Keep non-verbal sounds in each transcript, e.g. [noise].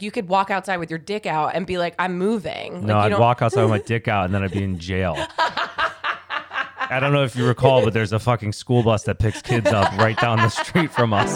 You could walk outside with your dick out and be like, I'm moving. No, like, you I'd don't- walk outside with my [laughs] dick out and then I'd be in jail. I don't know if you recall, but there's a fucking school bus that picks kids up right down the street from us.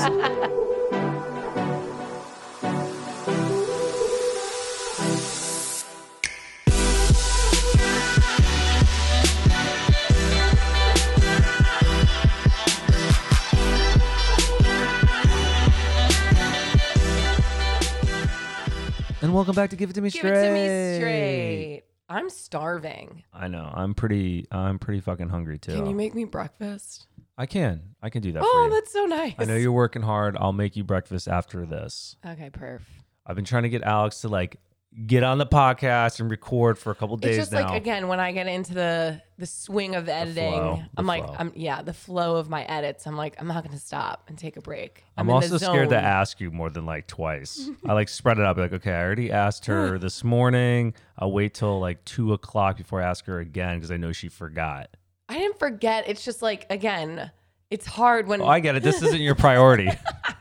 Welcome back to Give It To Me Give Straight. it to me straight. I'm starving. I know. I'm pretty. I'm pretty fucking hungry too. Can you make me breakfast? I can. I can do that oh, for Oh, you. that's so nice. I know you're working hard. I'll make you breakfast after this. Okay, perf. I've been trying to get Alex to like get on the podcast and record for a couple days It's just now. like again when I get into the the swing of editing, flow, I'm like, flow. I'm yeah, the flow of my edits. I'm like, I'm not gonna stop and take a break. I'm, the also scared to ask you more than like twice. [laughs] I like spread it out. Be like, okay, I already asked her this morning. I'll wait till like two o'clock before I ask her again because I know she forgot. I didn't forget. It's just like again, it's hard when Oh, I get it. This isn't your priority.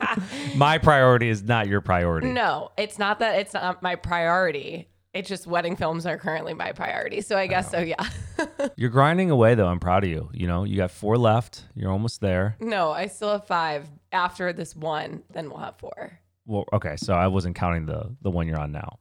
[laughs] My priority is not your priority. no, it's not that it's not my priority. It's just wedding films are currently my priority. So I guess so. Yeah. [laughs] You're grinding away though. I'm proud of you. You know, you got four left. You're almost there. no, I still have five. After this one, then we'll have four. Well, okay, so I wasn't counting the the one you're on now.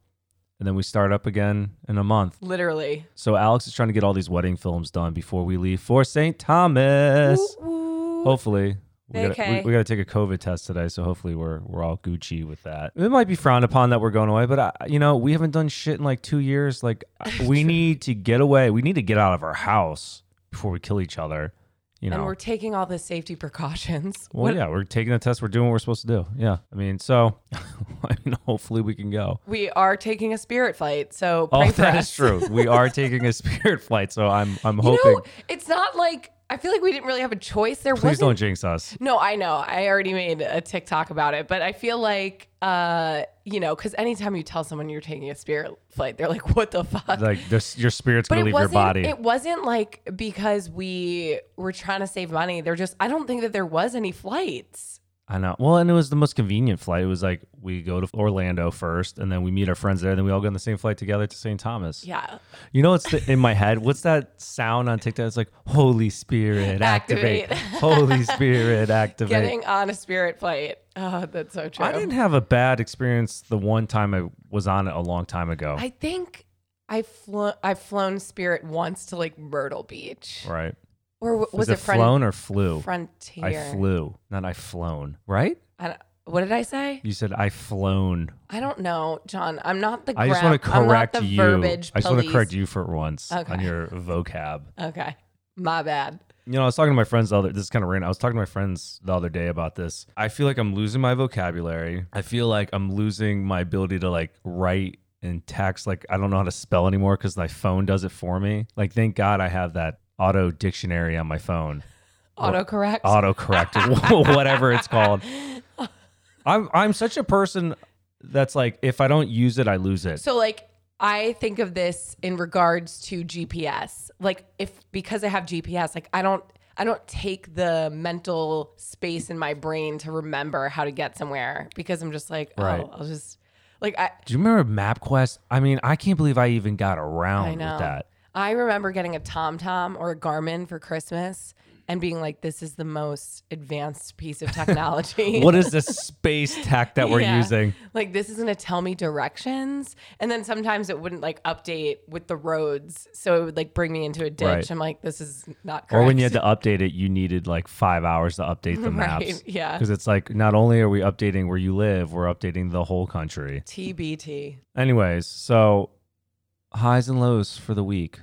And then we start up again in a month. Literally. So Alex is trying to get all these wedding films done before we leave for St. Thomas. Woo, woo. Hopefully. We gotta, Okay. we, we got to take a COVID test today, so hopefully we're we're all Gucci with that. It might be frowned upon that we're going away, but I, you know we haven't done shit in like two years. Like [laughs] we need to get away. We need to get out of our house before we kill each other. You know. And we're taking all the safety precautions. well, yeah, we're taking the test. We're doing what we're supposed to do. Yeah, I mean, so [laughs] I mean, hopefully we can go. We are taking a spirit flight, so Oh, pray for that us. is true. We are [laughs] taking a spirit flight, so I'm I'm You hoping. know, it's not like I feel like we didn't really have a choice. There Please wasn't. don't jinx us. No, I know. I already made a TikTok about it, but I feel like, uh, you know, because anytime you tell someone you're taking a spirit flight, they're like, "What the fuck?" Like this, your spirit's but gonna leave your body. It wasn't like because we were trying to save money. They're just. I don't think that there was any flights. I know. Well, and it was the most convenient flight. It was like we go to Orlando first, and then we meet our friends there. Then we all go on the same flight together to St. Thomas. Yeah. You know what's the, in my head? What's that sound on TikTok? It's like Holy Spirit, activate. Activate. [laughs] Holy Spirit, activate. Getting on a spirit flight. Oh, that's so true. I didn't have a bad experience the one time I was on it a long time ago. I think I flew. I've flown Spirit once to like Myrtle Beach, right? Or was Was, it, it Fron- flown or flew? Frontier? I flew, not I flown. Right? I what did I say? You said I flown. I don't know, John. I'm not the. I just want to correct you. Verbiage I just want to correct you for once on your vocab. Okay, my bad. You know, I was talking to my friends the other. This is kind of random. I was talking to my friends the other day about this. I feel like I'm losing my vocabulary. I feel like I'm losing my ability to like write and text. Like I don't know how to spell anymore because my phone does it for me. Like thank God I have that auto dictionary on my phone. Autocorrect. Autocorrect, [laughs] whatever it's called. [laughs] I'm I'm such a person that's like if I don't use it, I lose it. so like, I think of this in regards to GPS. Like, if because I have GPS, like I don't. I don't take the mental space in my brain to remember how to get somewhere because I'm just like, oh, Right. oh, I'll just like I Do you remember MapQuest? I mean, I can't believe I even got around with that. I remember getting a TomTom or a Garmin for Christmas and being like, this is the most advanced piece of [laughs] technology. What is this space tech that we're [laughs] Yeah. using? Like, this is going to tell me directions. And then sometimes it wouldn't like update with the roads. So it would like bring me into a ditch. Right. I'm like, this is not correct. Or when you had to update it, you needed like five hours to update the [laughs] Right, maps. yeah. Because it's like not only are we updating where you live, we're updating the whole country. TBT. Anyways, so highs and lows for the week.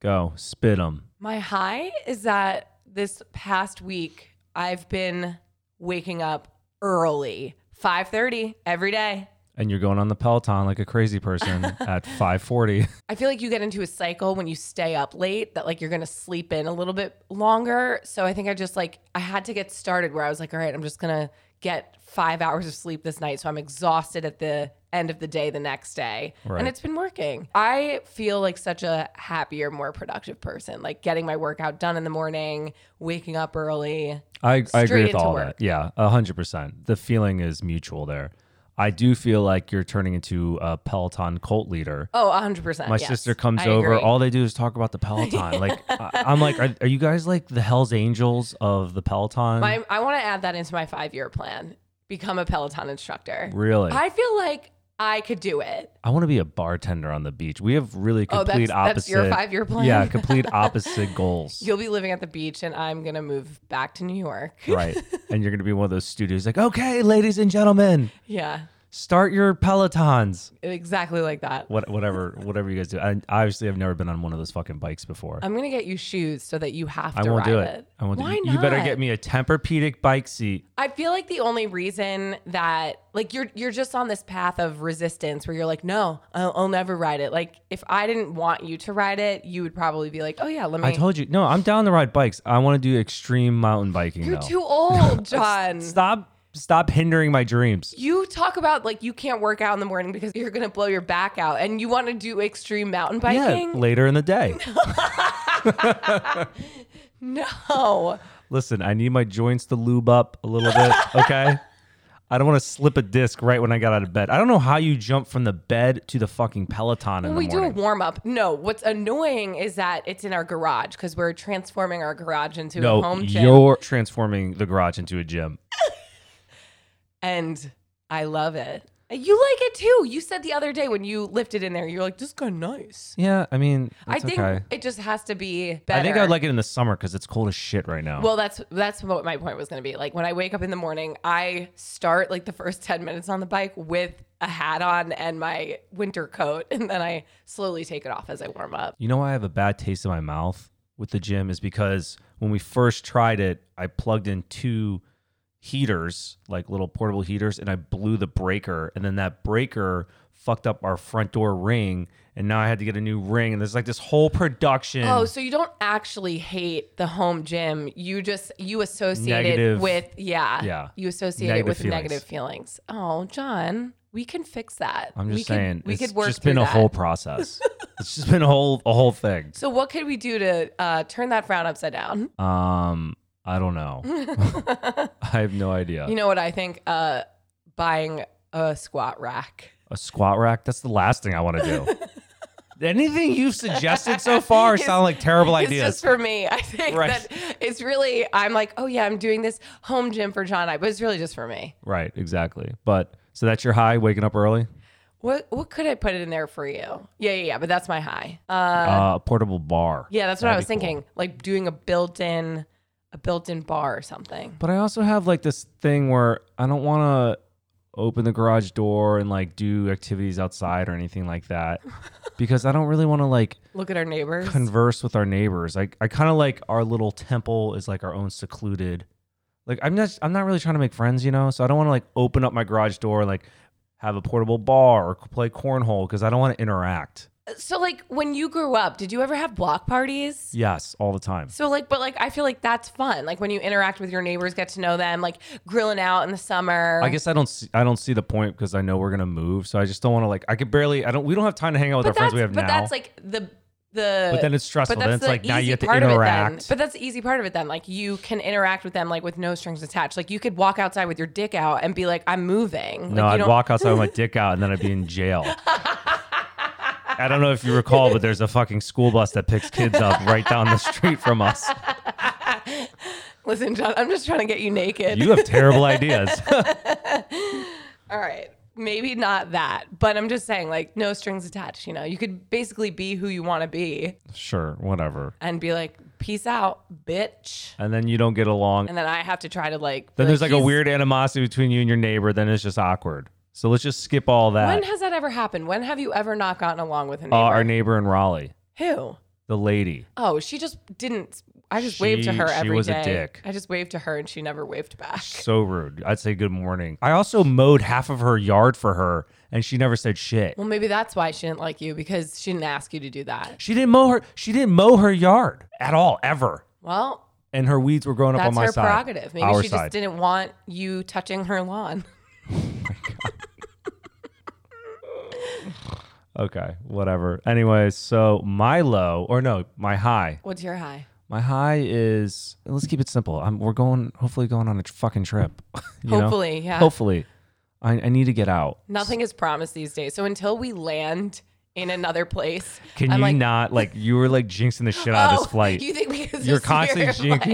Go spit them. My high is that this past week I've been waking up early, 5:30 every day. And you're going on the Peloton like a crazy person [laughs] at 540. I feel like you get into a cycle when you stay up late that like you're gonna sleep in a little bit longer. So I think I just like I had to get started where I was like, all right, I'm just gonna get five hours of sleep this night. So I'm exhausted at the end of the day the next day. Right. And it's been working. I feel like such a happier, more productive person. Like getting my workout done in the morning, waking up early. I, I agree with all work. that. Yeah, 100%. The feeling is mutual there. I do feel like you're turning into a Peloton cult leader. Oh, 100%. My yes. sister comes I over. agree. All they do is talk about the Peloton. like [laughs] I- I'm like, are, are you guys like the Hell's Angels of the Peloton? My, I want to add that into my five year plan. Become a Peloton instructor. really? I feel like I could do it. I want to be a bartender on the beach. We have really Oh, complete that's, opposite. that's your five year plan? Yeah, complete [laughs] opposite goals. You'll be living at the beach and I'm going to move back to New York. right. [laughs] And you're gonna be one of those studios like, okay, ladies and gentlemen, Yeah, start your Pelotons. exactly like that. What, whatever, whatever you guys do. I obviously have never been on one of those fucking bikes before. I'm going to get you shoes so that you have to I won't ride do it. it. I won't Why do it. not? You better get me a Tempur-Pedic bike seat. I feel like the only reason that like you're you're just on this path of resistance where you're like, no, I'll, I'll never ride it. Like if I didn't want you to ride it, you would probably be like, oh yeah, let me. I told you. No, I'm down to ride bikes. I want to do extreme mountain biking. you're though. too old, [laughs] John. Stop, stop hindering my dreams. You talk about like you can't work out in the morning because you're gonna blow your back out, and you want to do extreme mountain biking. Yeah, later in the day. [laughs] No, Listen, I need my joints to lube up a little bit. Okay. I don't want to slip a disc right when I got out of bed. I don't know how you jump from the bed to the fucking Peloton in we do a warm up. No, what's annoying is that it's in our garage because we're transforming our garage into a home gym, you're transforming the garage into a gym. And I love it. You like it too. You said the other day when you lifted in there, you're like, "This of nice." Yeah, I mean, I think okay. it just has to be better. I think I'd like it in the summer because it's cold as shit right now. Well, that's that's what my point was going to be. Like when I wake up in the morning, I start like the first [laughs] 10 minutes on the bike with a hat on and my winter coat and then I slowly take it off as I warm up. You know why I have a bad taste in my mouth with the gym is because when we first tried it, I plugged in two heaters, like little portable heaters, and I blew the breaker, and then that breaker fucked up our front door ring, and now I had to get a new ring, and there's like this whole production. Oh, so you don't actually hate the home gym. You just you associate Negative- it with yeah. Yeah. You associate Negative it with feelings. negative feelings. Oh, John, we can fix that. I'm we just could- saying, we could work It's just been a that. whole process. [laughs] it's just been a whole a whole thing. So what could we do to uh, turn that frown upside down? Um, I don't know. [laughs] [laughs] I have no idea. You know what I think? Uh, buying a squat rack. a squat rack? That's the last thing I want to do. [laughs] Anything you've suggested so far sound like terrible It's ideas. just for me. I think Right. that it's really. I'm like, oh yeah, I'm doing this home gym for John. I, but it's really just for me. right, exactly. But so that's your high, waking up early. What what could I put in there for you? Yeah, yeah, yeah. But that's my high. Uh, Uh, a portable bar. yeah, that's what I that'd was be cool. thinking. Like doing a built-in, a built-in bar or something. But I also have like this thing where I don't want to open the garage door and like do activities outside or anything like that [laughs] because I don't really want to like Look at our neighbors. converse with our neighbors. I, I kind of like our little temple is like our own secluded. Like I'm not I'm not really trying to make friends, you know. So I don't want to like open up my garage door and like have a portable bar or play cornhole because I don't want to interact. So like when you grew up, did you ever have block parties? Yes, all the time. So like, but like, I feel like that's fun. Like when you interact with your neighbors, get to know them, like grilling out in the summer. I guess I don't see, I don't see the point because I know we're gonna move, so I just don't want to like I could barely I don't we don't have time to hang out with our friends we have but now. But that's like the the. But then it's stressful. But Then that's it's the like now you have to part of it then. interact. But that's the easy part of it then. Like you can interact with them like with no strings attached. Like you could walk outside with your dick out and be like, "I'm moving." no, like, you I'd walk outside with my [laughs] dick out and then I'd be in jail. [laughs] I don't know if you recall, but there's a fucking school bus that picks kids up right down the street from us. [laughs] Listen, John, I'm just trying to get you naked. You have terrible ideas. [laughs] [laughs] All right. Maybe not that, but I'm just saying, like, no strings attached. You know, you could basically be who you want to be sure, whatever. and be like, peace out, bitch. And then you don't get along. And then I have to try to, like, Then there's like a he's- weird animosity between you and your neighbor. Then it's just awkward. So let's just skip all that. When has that ever happened? When have you ever not gotten along with a neighbor? Uh, our neighbor in Raleigh, Who? the lady. Oh, she just didn't. I just waved to She- her she every day. was a dick. I just waved to her and she never waved back. So rude. I'd say good morning. I also mowed half of her yard for her, and she never said shit. Well, maybe that's why she didn't like you because she didn't ask you to do that. She didn't mow her. She didn't mow her yard at all, ever. Well, And her weeds were growing up on that's my her side. prerogative. Maybe Our she side. just didn't want you touching her lawn. [laughs] [laughs] Okay, whatever. Anyways, so my low, or no, my high. What's your high? My high is let's keep it simple. I'm, we're going, hopefully, going on a fucking trip. [laughs] you know? Hopefully, yeah. Hopefully. I, I need to get out. Nothing is promised these days. So until we land in another place, Can I'm you like, not like you were like jinxing the shit out of [laughs] oh, this flight? You think because You're constantly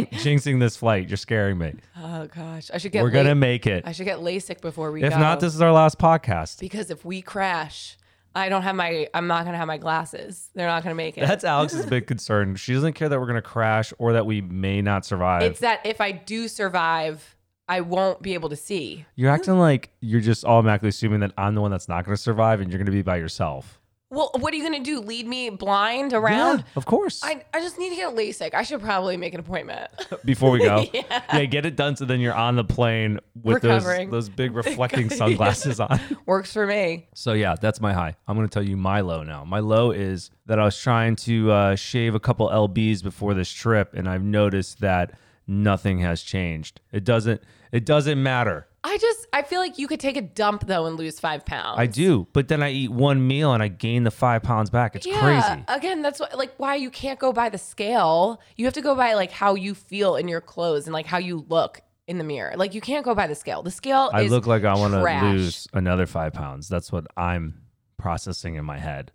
jinxing this flight. You're scaring me. Oh gosh, I should get. We're gonna make it. I should get LASIK before we If go. not, this is our last podcast. because if we crash, I don't have my. I'm not gonna have my glasses. They're not gonna make it. That's Alex's [laughs] big concern. She doesn't care that we're gonna crash or that we may not survive. it's that if I do survive, I won't be able to see. you're acting like you're just automatically assuming that I'm the one that's not gonna survive and you're gonna be by yourself. Well, what are you gonna do? Lead me blind around? Yeah, of course. I, I just need to get LASIK. I should probably make an appointment. [laughs] Before we go, [laughs] Yeah. yeah, get it done so then you're on the plane with those Recovering. those big [laughs] reflecting sunglasses on. Works for me. So yeah, that's my high. I'm gonna tell you my low now. My low is that I was trying to uh, shave a couple lbs before this trip, and I've noticed that nothing has changed. It doesn't. It doesn't matter. I just I feel like you could take a dump though and lose five pounds. I do, but then I eat one meal and I gain the five pounds back. It's Yeah. crazy. Again, that's what, like why you can't go by the scale. You have to go by like how you feel in your clothes and like how you look in the mirror. Like you can't go by the scale. The scale I look like I want to lose another five pounds. That's what I'm processing in my head.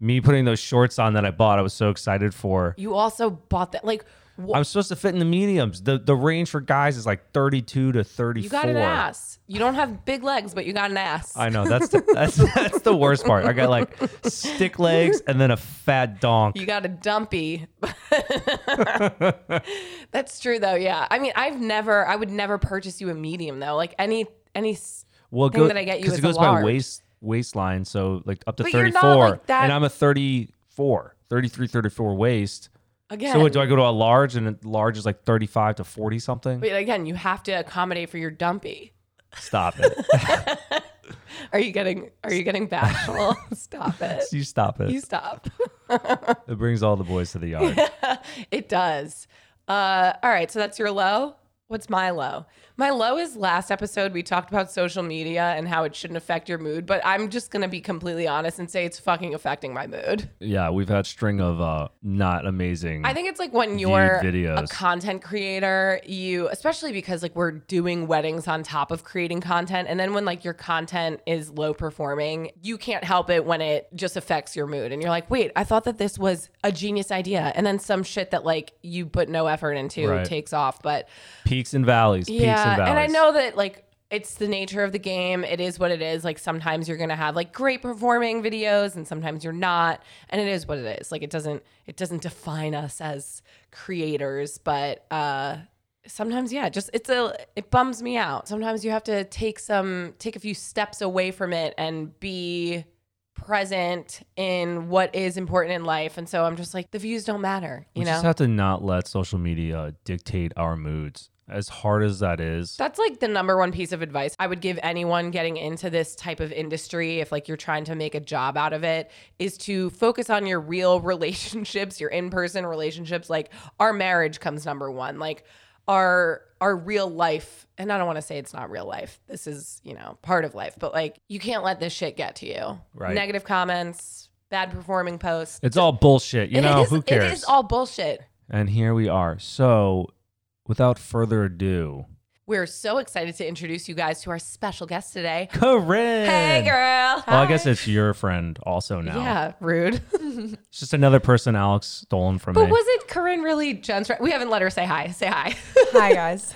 Me putting those shorts on that I bought, I was so excited for. You also bought that like I'm supposed to fit in the mediums. The the range for guys is like 32 to 34. you got an ass. You don't have big legs, but you got an ass. I know that's the, that's [laughs] that's the worst part. I got like stick legs and then a fat donk. You got a dumpy. [laughs] That's true though. Yeah. I mean, I've never. I would never purchase you a medium though. Like any any. well, thing that I get you is it a goes by large. waist waistline, so like up to But you're 34, not like and I'm a 34, 33, 34 waist. Again. So what, do I go to a large and a large is like 35 to 40 something? But again, you have to accommodate for your dumpy. Stop it. [laughs] Are you getting? Are you getting bashful? [laughs] stop it. you stop it. You stop. It brings all the boys to the yard. [laughs] It does. Uh, all right. So that's your low. What's my low? My low is last episode we talked about social media and how it shouldn't affect your mood, but I'm just gonna be completely honest and say it's fucking affecting my mood. yeah, we've had string of uh not amazing. I think it's like when you're a content creator, you especially because like we're doing weddings on top of creating content, and then when like your content is low performing, you can't help it when it just affects your mood, and you're like, wait, I thought that this was a genius idea, and then some shit that like you put no effort into Right. takes off, but peaks and valleys, peaks yeah, and valleys. and I know that like it's the nature of the game. It is what it is. Like sometimes you're gonna have like great performing videos, and sometimes you're not. And it is what it is. Like it doesn't it doesn't define us as creators, but uh sometimes yeah, just it's a it bums me out. Sometimes you have to take some take a few steps away from it and be present in what is important in life. And so I'm just like the views don't matter, you we know. just have to not let social media dictate our moods. As hard as that is, That's like the number one piece of advice I would give anyone getting into this type of industry if like you're trying to make a job out of it is to focus on your real [laughs] relationships, your in-person relationships. Like our marriage comes number 1. Like our our real life and I don't want to say it's not real life. This is, you know, part of life, but like you can't let this shit get to you. Right. Negative comments, bad performing posts. it's all bullshit. You It know is- who cares? It is all bullshit. and here we are. So, without further ado, We're so excited to introduce you guys to our special guest today. Corinne. Hey girl. Well, I guess it's your friend also now. Yeah, rude. [laughs] It's just another person Alex stolen from but me. was it Corinne really Jen's friend? We haven't let her say hi. Say hi. Hi guys.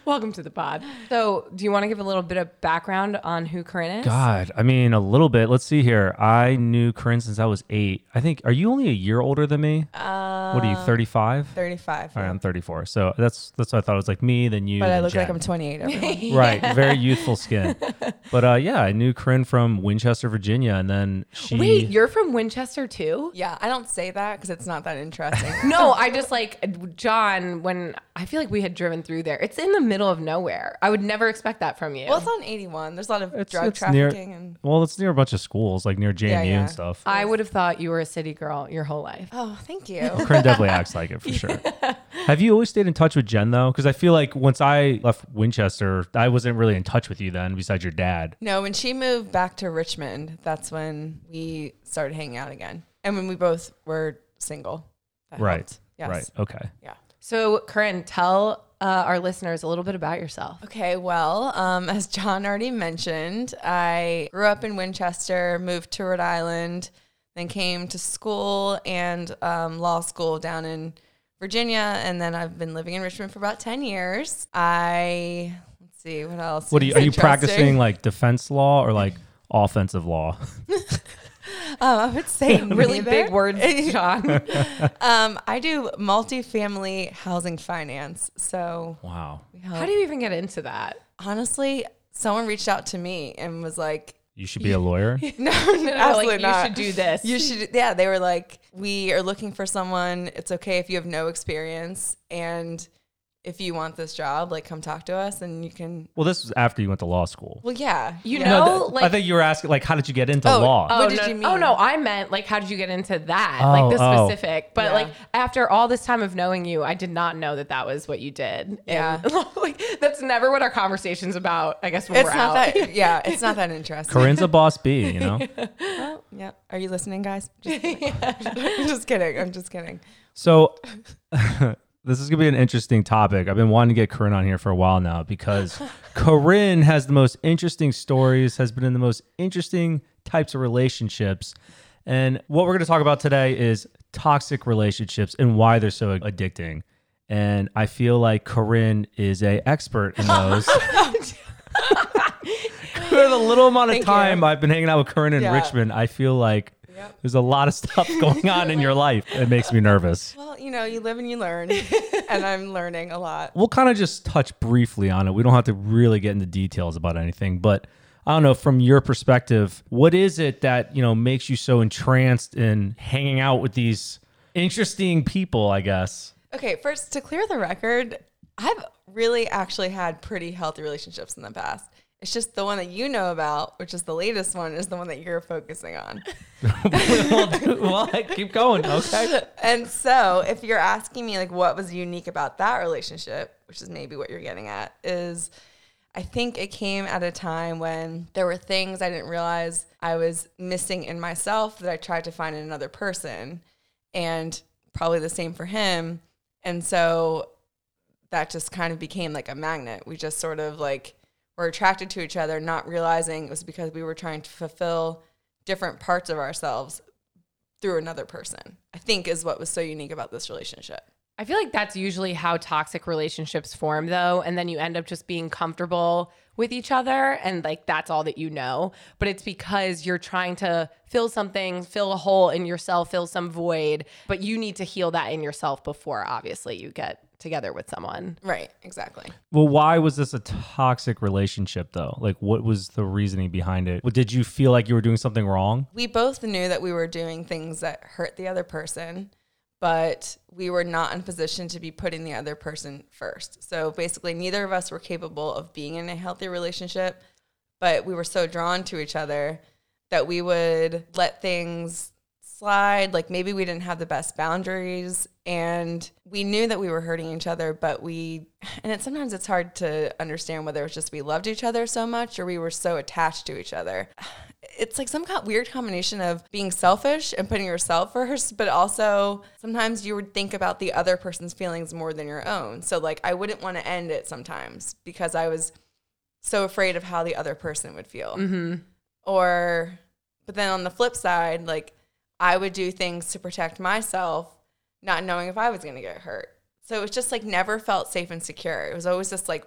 [laughs] Welcome to the pod. So, do you want to give a little bit of background on who Corinne is? God, I mean, a little bit. Let's see here. I knew Corinne since I was eight. I think, are you only a year older than me? Uh, what are you, 35? 35. All right, I'm 34. So that's that's what I thought. It was like me, then you. But I then look like I'm 28. Everyone. [laughs] Right, very youthful skin. [laughs] But uh, yeah, I knew Corinne from Winchester, Virginia, and then she. Wait, you're from Winchester too? yeah, I don't say that because it's not that interesting. [laughs] No, I just like John when I feel like we had driven through there. It's in the middle of nowhere. I would never expect that from you. well, it's on 81. There's a lot of It's- drug it's near- trafficking and. Well, it's near a bunch of schools, like near JMU Yeah, yeah. and stuff. I would have thought you were a city girl your whole life. Oh, thank you. [laughs] Corinne definitely acts like it for [laughs] sure. Have you always stayed in touch with Jen though? Because I feel like once I left Winchester, I wasn't really in touch with you then, besides your dad. no, when she moved back to Richmond, that's when we started hanging out again, and when we both were single. That Right. helped. Yes. Right. Okay. Yeah. So, Corinne, tell uh, our listeners a little bit about yourself. Okay, well, um, as John already mentioned, I grew up in Winchester, moved to Rhode Island, then came to school and um, law school down in Virginia, and then I've been living in Richmond for about ten years. I let's see what else. What are you? Are you practicing like defense law or like offensive law? [laughs] Um, I would say Really big words, [laughs] John. Um, I do multifamily housing finance. So Wow. How do you even get into that? honestly, someone reached out to me and was like, You should be a lawyer. [laughs] [laughs] "No, They're absolutely like, not. You should do this. You should, yeah. They were like, we are looking for someone. It's okay if you have no experience, and if you want this job, like come talk to us, and you can. Well, this was after you went to law school. Well, yeah, You yeah. know- No, th- like- I think you were asking like, how did you get into Oh, law? oh, What did no, you Oh no, I meant like how did you get into that? Oh, like the oh. specific. But Yeah. like after all this time of knowing you, I did not know that that was what you did. Yeah. And, [laughs] like that's never what our conversation's about. I guess when It's we're not out. that. [laughs] Yeah, it's not that interesting. Corinne's a boss B, you [laughs] know. Well, yeah. Are you listening, guys? Just kidding. I'm just kidding. I'm just kidding. So this is gonna be an interesting topic. I've been wanting to get Corinne on here for a while now because [laughs] Corinne has the most interesting stories, has been in the most interesting types of relationships. And what we're gonna talk about today is toxic relationships and why they're so addicting. And I feel like Corinne is a expert in those. [laughs] [laughs] For the little amount of Thank time you. I've been hanging out with Corinne in Yeah. Richmond, I feel like Yep. there's a lot of stuff [laughs] going on in your life. It makes me nervous. Well, you know, you live and you learn, and I'm learning a lot. We'll kind of just touch briefly on it. We don't have to really get into details about anything, but I don't know from your perspective, what is it that, you know, makes you so entranced in hanging out with these interesting people, I guess. Okay, first to clear the record, I've really actually had pretty healthy relationships in the past. It's just the one that you know about, which is the latest one, is the one that you're focusing on. [laughs] well, keep going. Okay. And so, if you're asking me like what was unique about that relationship, which is maybe what you're getting at, is I think it came at a time when there were things I didn't realize I was missing in myself that I tried to find in another person, and probably the same for him. And so that just kind of became like a magnet. We just sort of like were attracted to each other, not realizing it was because we were trying to fulfill different parts of ourselves through another person. I think is what was so unique about this relationship. I feel like that's usually how toxic relationships form, though. And then you end up just being comfortable with each other. And like that's all that you know. But it's because you're trying to fill something, fill a hole in yourself, fill some void. But you need to heal that in yourself before, obviously, you get together with someone. Right, exactly. Well, why was this a toxic relationship though? Like what was the reasoning behind it? Did you feel like you were doing something wrong? We both knew that we were doing things that hurt the other person, but we were not in a position to be putting the other person first. So basically, neither of us were capable of being in a healthy relationship, but we were so drawn to each other that we would let things slide. Like maybe we didn't have the best boundaries and we knew that we were hurting each other, but we, and it, sometimes it's hard to understand whether it's just we loved each other so much or we were so attached to each other. It's like some kind of weird combination of being selfish and putting yourself [laughs] first, but also sometimes you would think about the other person's feelings more than your own. So, like, I wouldn't want to end it sometimes because I was so afraid of how the other person would feel. Mm-hmm. Or, but then on the flip side, like I would do things to protect myself, not knowing if I was going to get hurt. So it was just like never felt safe and secure. It was always just like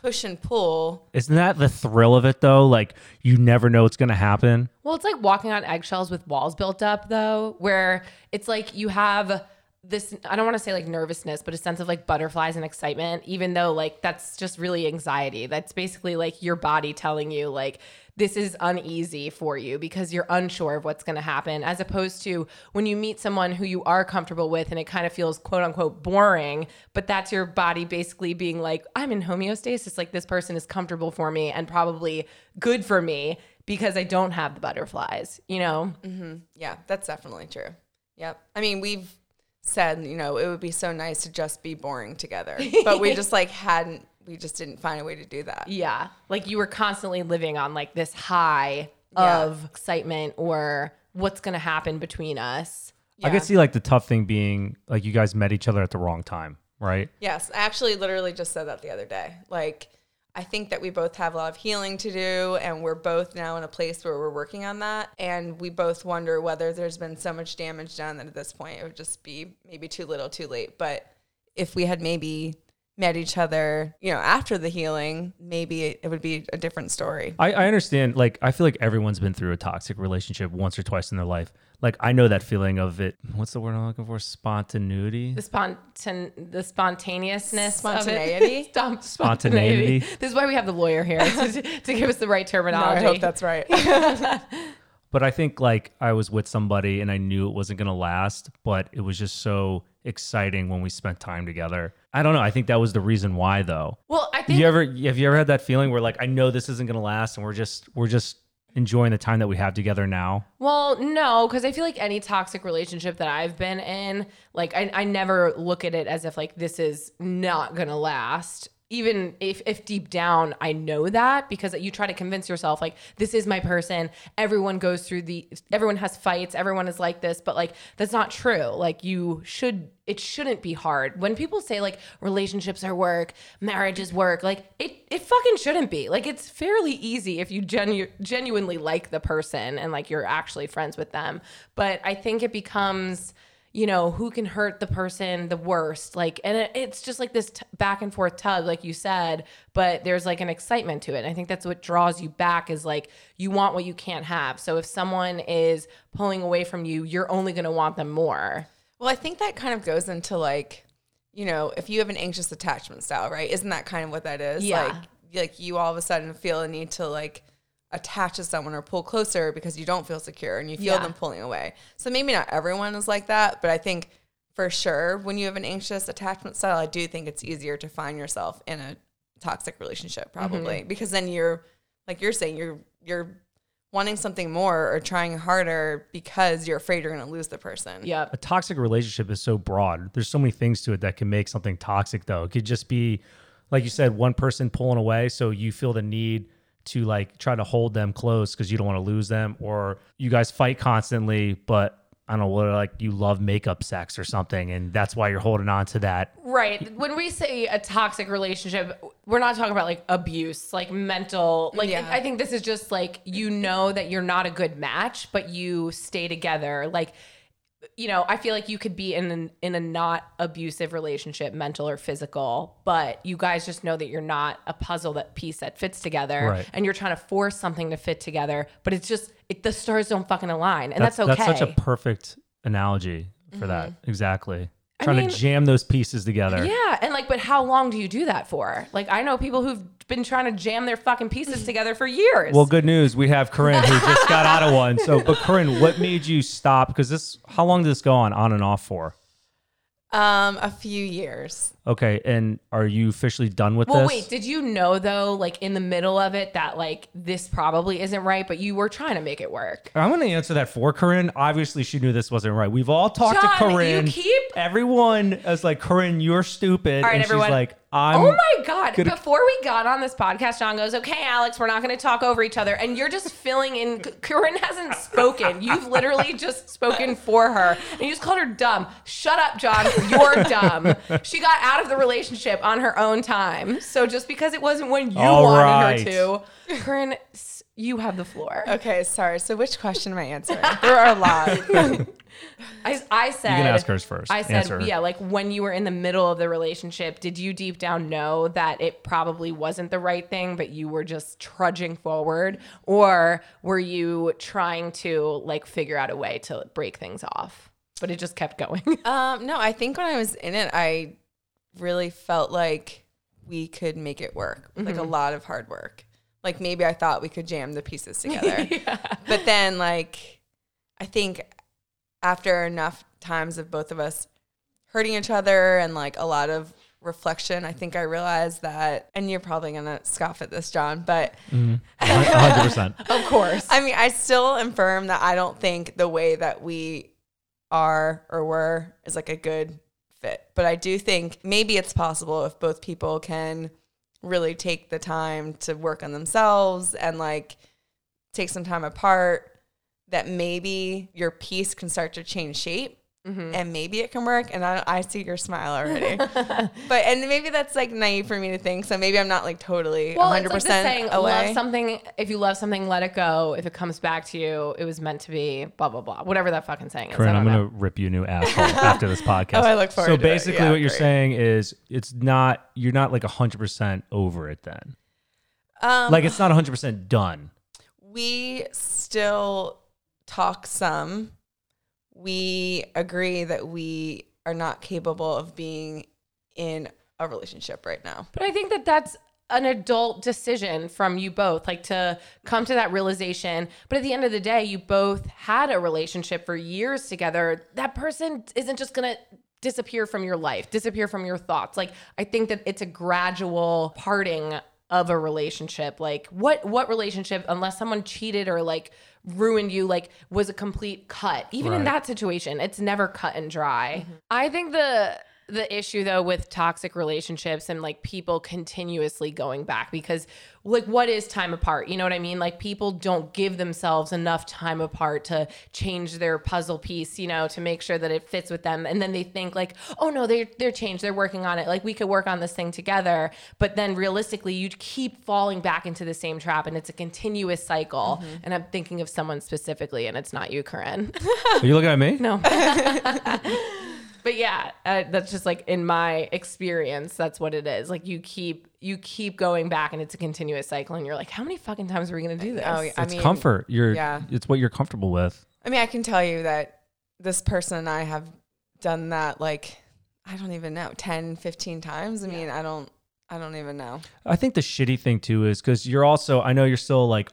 push and pull. Isn't that the thrill of it though? Like you never know what's gonna happen. Well, it's like walking on eggshells with walls built up, though, where it's like you have this I don't want to say like nervousness, but a sense of like butterflies and excitement, even though like that's just really anxiety. That's basically like your body telling you, like, this is uneasy for you because you're unsure of what's going to happen, as opposed to when you meet someone who you are comfortable with and it kind of feels quote unquote boring, but that's your body basically being like, I'm in homeostasis. Like, this person is comfortable for me and probably good for me because I don't have the butterflies, you know? Mm-hmm. Yeah, that's definitely true. Yep. I mean, we've said, you know, it would be so nice to just be boring together, [laughs] but we just like hadn't, we just didn't find a way to do that. Yeah. Like you were constantly living on like this high Yeah. of excitement or what's going to happen between us. I Yeah. could see like the tough thing being like you guys met each other at the wrong time, right? Yes, I actually literally just said that the other day. Like, I think that we both have a lot of healing to do, and we're both now in a place where we're working on that. And we both wonder whether there's been so much damage done that at this point it would just be maybe too little, too late. But if we had maybe met each other, you know, after the healing, maybe it, would be a different story. I, I understand. Like, I feel like everyone's been through a toxic relationship once or twice in their life. Like, I know that feeling of it. What's the word I'm looking for? Spontaneity. The spontan, the spontaneousness, Spontaneity? Of it. Spontaneity. [laughs] [laughs] This is why we have the lawyer here to, [laughs] to give us the right No, I hope that's right. But I think like I was with somebody and I knew it wasn't gonna last, but it was just so exciting when we spent time together. I don't know. I think that was the reason why though. well, I think You ever have you ever had that feeling where like I know this isn't gonna last and we're just we're just enjoying the time that we have together now? Well, no, because I feel like any toxic relationship that I've been in, like I, I never look at it as if like this is not gonna last. Even if, if deep down I know that because you try to convince yourself like this is my person. Everyone goes through the everyone has fights, everyone is like this, but like that's not true. Like you should it shouldn't be hard. When people say like relationships are work, marriage is work, like it it fucking shouldn't be. Like it's fairly easy if you genu- genuinely like the person and like you're actually friends with them. But I think it becomes you know who can hurt the person the worst like and it, it's just like this t- back and forth tug like you said but there's like an excitement to it and i think that's what draws you back is like you want what you can't have so if someone is pulling away from you you're only going to want them more Well, I think that kind of goes into like, you know, if you have an anxious attachment style, right? Isn't that kind of what that is? Yeah. Like, like you all of a sudden feel a need to like attach to someone or pull closer because you don't feel secure and you feel Yeah. them pulling away. So maybe not everyone is like that, but I think for sure when you have an anxious attachment style, I do think it's easier to find yourself in a toxic relationship mm-hmm. probably because then you're like you're saying you're you're wanting something more or trying harder because you're afraid you're going to lose the person. Yeah. a toxic relationship is so broad. There's so many things to it that can make something toxic though. It could just be like you said, one person pulling away so you feel the need to like try to hold them close because you don't want to lose them or you guys fight constantly, but I don't know what like you love makeup sex or something and that's why you're holding on to that. Right. When we say a toxic relationship, we're not talking about like abuse, like mental. Like Yeah. I think this is just like you know that you're not a good match, but you stay together. Like you know, I feel like you could be in an, in a not abusive relationship, mental or physical, but you guys just know that you're not a puzzle that piece that fits together, Right. and you're trying to force something to fit together, but it's just it, the stars don't fucking align, and that's, okay. That's such a perfect analogy for that. Mm-hmm. Exactly. I Trying mean- to jam those pieces together. Yeah, and like, but how long do you do that for? Like, I know people who've been trying to jam their fucking pieces together for years. Well, good news. We have Corinne who just got out of [laughs] one. So, but Corinne, what made you stop? Because this, how long did this go on, on and off for? Um, a few years. Okay, and are you officially done with well, this? wait, did you know though, like in the middle of it, that like this probably isn't right, but you were trying to make it work? I'm going to answer that for Corinne. Obviously, she knew this wasn't right. We've all talked John, to you Corinne. keep- Everyone is like, Corinne, you're stupid. All right, and everyone. she's like, I'm. oh my god! gonna- Before we got on this podcast, John goes, "Okay, Alex, we're not going to talk over each other," and you're just filling in. Corinne hasn't spoken. You've literally just spoken for her, and you just called her dumb. Shut up, John. You're dumb. She got out of the relationship on her own time. So just because it wasn't when you All wanted right. her to, Corinne, you have the floor. Okay, sorry. So which question am I answering? there are a lot. [laughs] I, I said You can ask hers first. I said, Answer yeah, like when you were in the middle of the relationship, did you deep down know that it probably wasn't the right thing, but you were just trudging forward? Or were you trying to like figure out a way to break things off? But it just kept going. [laughs] um, no, I think when I was in it, I really felt like we could make it work. Like a lot of hard work. Like maybe I thought we could jam the pieces [laughs] together. But then like I think after enough times of both of us hurting each other and like a lot of reflection, I think I realized that and you're probably gonna scoff at this, John, but [laughs] 100%. [laughs] of course. I mean, I still am firm that I don't think the way that we are or were is like a good fit. But I do think maybe it's possible if both people can really take the time to work on themselves and like take some time apart that maybe your piece can start to change shape and maybe it can work. And I, I see your smile already. [laughs] but and maybe that's like naive for me to think. So maybe I'm not like totally Well, 100 it's like the percent saying, away. love something. If you love something, let it go. If it comes back to you, it was meant to be. Blah blah blah. Whatever that fucking saying is. I Corinne, I'm don't gonna rip you a new asshole [laughs] after this podcast. Oh, I look forward So to it. basically, Yeah, what you're great. saying is it's not you're not like 100 percent over it. Then, um, like it's not 100 percent done. we still talk some. We agree that we are not capable of being in a relationship right now. But I think that that's an adult decision from you both, like to come to that realization. But at the end of the day, you both had a relationship for years together. That person isn't just gonna disappear from your life, disappear from your thoughts. Like I think that it's a gradual parting of a relationship. Like what what relationship, unless someone cheated or like ruined you, like was a complete cut. Even in that situation, it's never cut and dry. Mm-hmm. I think the the issue though with toxic relationships and like people continuously going back because like what is time apart? You know what i mean? Like people don't give themselves enough time apart to change their puzzle piece you know to make sure that it fits with them. And then they think like oh no they're they're changed. They're working on it. Like we could work on this thing together. But then realistically you keep falling back into the same trap and it's a continuous cycle. Mm-hmm. And i'm thinking of someone specifically and it's not you corinne. Are you looking at me? [laughs] no. [laughs] but yeah, uh, that's just like in my experience, that's what it is. Like you keep you keep going back, and it's a continuous cycle. And you're like, how many fucking times are we gonna do this? Oh, yeah. I It's mean, comfort. You're. yeah. It's what you're comfortable with. I mean, I can tell you that this person and I have done that like I don't even know 10, 15 times. I mean, I don't I don't even know. I think the shitty thing too is because you're also. I know you're still like,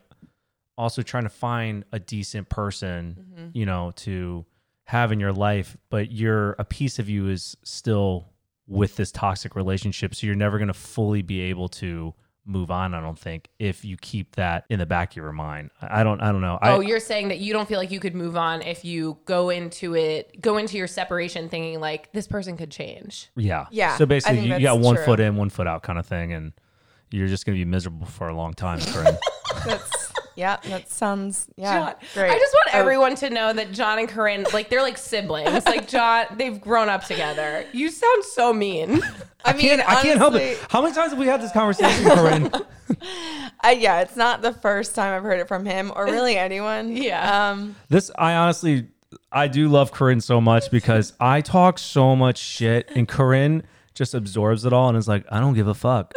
also trying to find a decent person, Mm-hmm. you know, to have in your life, but you're a piece of you is still with this toxic relationship, so you're never gonna fully be able to move on. I don't think if you keep that in the back of your mind. I I don't. I don't know. I, oh, you're saying that you don't feel like you could move on if you go into it, go into your separation thinking like this person could change. Yeah. Yeah, So basically, you, you got one true. foot in, one foot out kind of thing, and you're just going to be miserable for a long time. Corinne. [laughs] That's yeah, that sounds yeah John, great. I just want Oh, everyone to know that John and Corinne, like they're like siblings. like John, they've grown up together. You sound so mean. [laughs] I mean, can't, I can't help it. How many times have we had this conversation, Corinne? [laughs] [laughs] I, yeah, it's not the first time I've heard it from him or really anyone. Yeah. Um, this, I honestly, I do love Corinne so much because I talk so much shit, and Corinne just absorbs it all and is like, I don't give a fuck.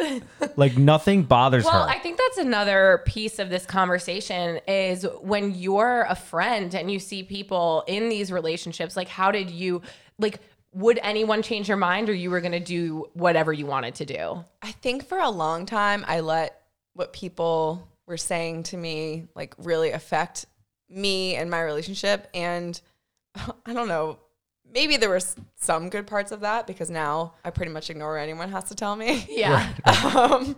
like nothing bothers me. Well, her. I think that's another piece of this conversation is when you're a friend and you see people in these relationships, like how did you like would anyone change your mind or you were going to do whatever you wanted to do? I think for a long time I let what people were saying to me like really affect me and my relationship and [laughs] I don't know maybe there were some good parts of that because now I pretty much ignore what anyone has to tell me. [laughs] Yeah. [laughs] um,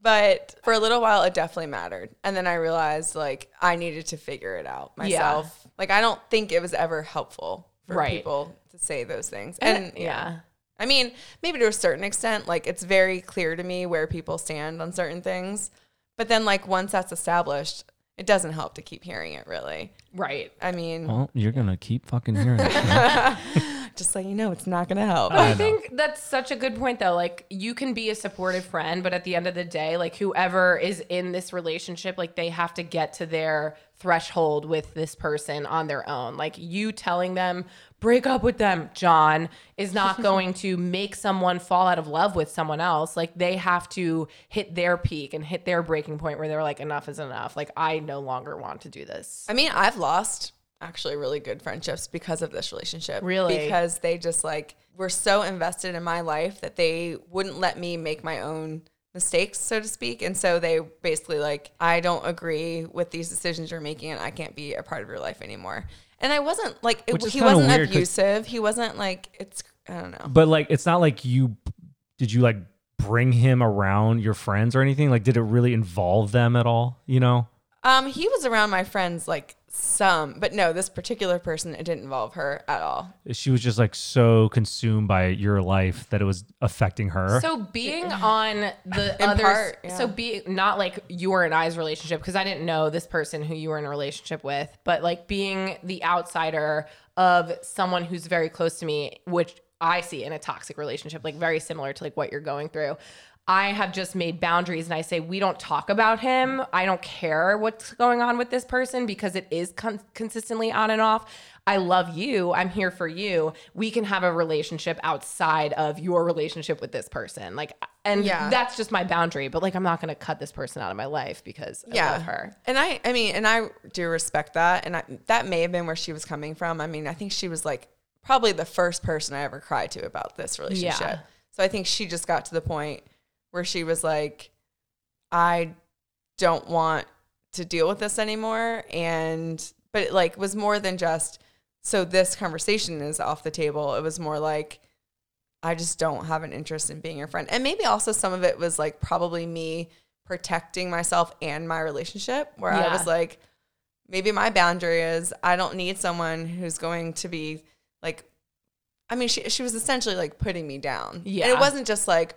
but for a little while, it definitely mattered. And then I realized like I needed to figure it out Yeah. myself. Like I don't think it was ever helpful for Right. people to say those things. And, And, yeah. I mean, maybe to a certain extent, like it's very clear to me where people stand on certain things. But then, like, once that's established, it doesn't help to keep hearing it, really. Right. I mean, well, you're going to keep fucking hearing it. [laughs] just so you know, it's not going to help. But I think that's such a good point, though. Like, you can be a supportive friend, but at the end of the day, like, whoever is in this relationship, like, they have to get to their threshold with this person on their own. Like, you telling them, break up with them, John, is not [laughs] going to make someone fall out of love with someone else. Like, they have to hit their peak and hit their breaking point where they're like, enough is enough. Like, I no longer want to do this. I mean, I've lost actually really good friendships because of this relationship. Really? Because they just like were so invested in my life that they wouldn't let me make my own mistakes, so to speak. And so they basically like, I don't agree with these decisions you're making and I can't be a part of your life anymore. And I wasn't like, it, he wasn't weird 'cause- abusive. He wasn't like, it's, I don't know. but like, it's not like you, did you like bring him around your friends or anything? Like, did it really involve them at all? You know? Um, he was around my friends like some, but no, this particular person, it didn't involve her at all. She was just like so consumed by your life that it was affecting her. So being on the In other, part, yeah. so be not like your and I's relationship because I didn't know this person who you were in a relationship with, but like being the outsider of someone who's very close to me, which I see in a toxic relationship, like very similar to like what you're going through. I have just made boundaries and I say, we don't talk about him. I don't care what's going on with this person because it is con- consistently on and off. I love you. I'm here for you. We can have a relationship outside of your relationship with this person. Like, and Yeah. that's just my boundary. But like, I'm not going to cut this person out of my life because I love her. And I, I mean, and I do respect that. And I, that may have been where she was coming from. I mean, I think she was like probably the first person I ever cried to about this relationship. Yeah. So I think she just got to the point where she was like, I don't want to deal with this anymore. And, but it like was more than just, so this conversation is off the table. It was more like, I just don't have an interest in being your friend. And maybe also some of it was like probably me protecting myself and my relationship, where I was like, maybe my boundary is I don't need someone who's going to be like, I mean, she, she was essentially like putting me down. Yeah. And it wasn't just like,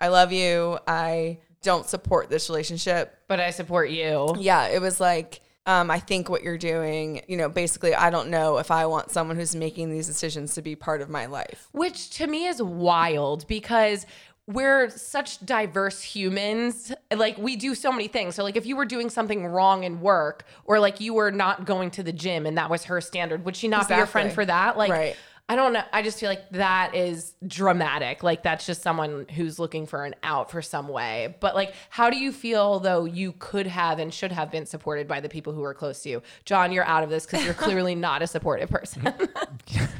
I love you. I don't support this relationship. But I support you. Yeah, it was like, um, I think what you're doing, you know, basically, I don't know if I want someone who's making these decisions to be part of my life. Which to me is wild because we're such diverse humans. Like we do so many things. So like if you were doing something wrong in work or like you were not going to the gym and that was her standard, would she not be your friend for that? Like Right. I don't know. I just feel like that is dramatic. Like that's just someone who's looking for an out for some way. But like how do you feel though you could have and should have been supported by the people who are close to you? John, you're out of this because you're clearly [laughs] not a supportive person. [laughs]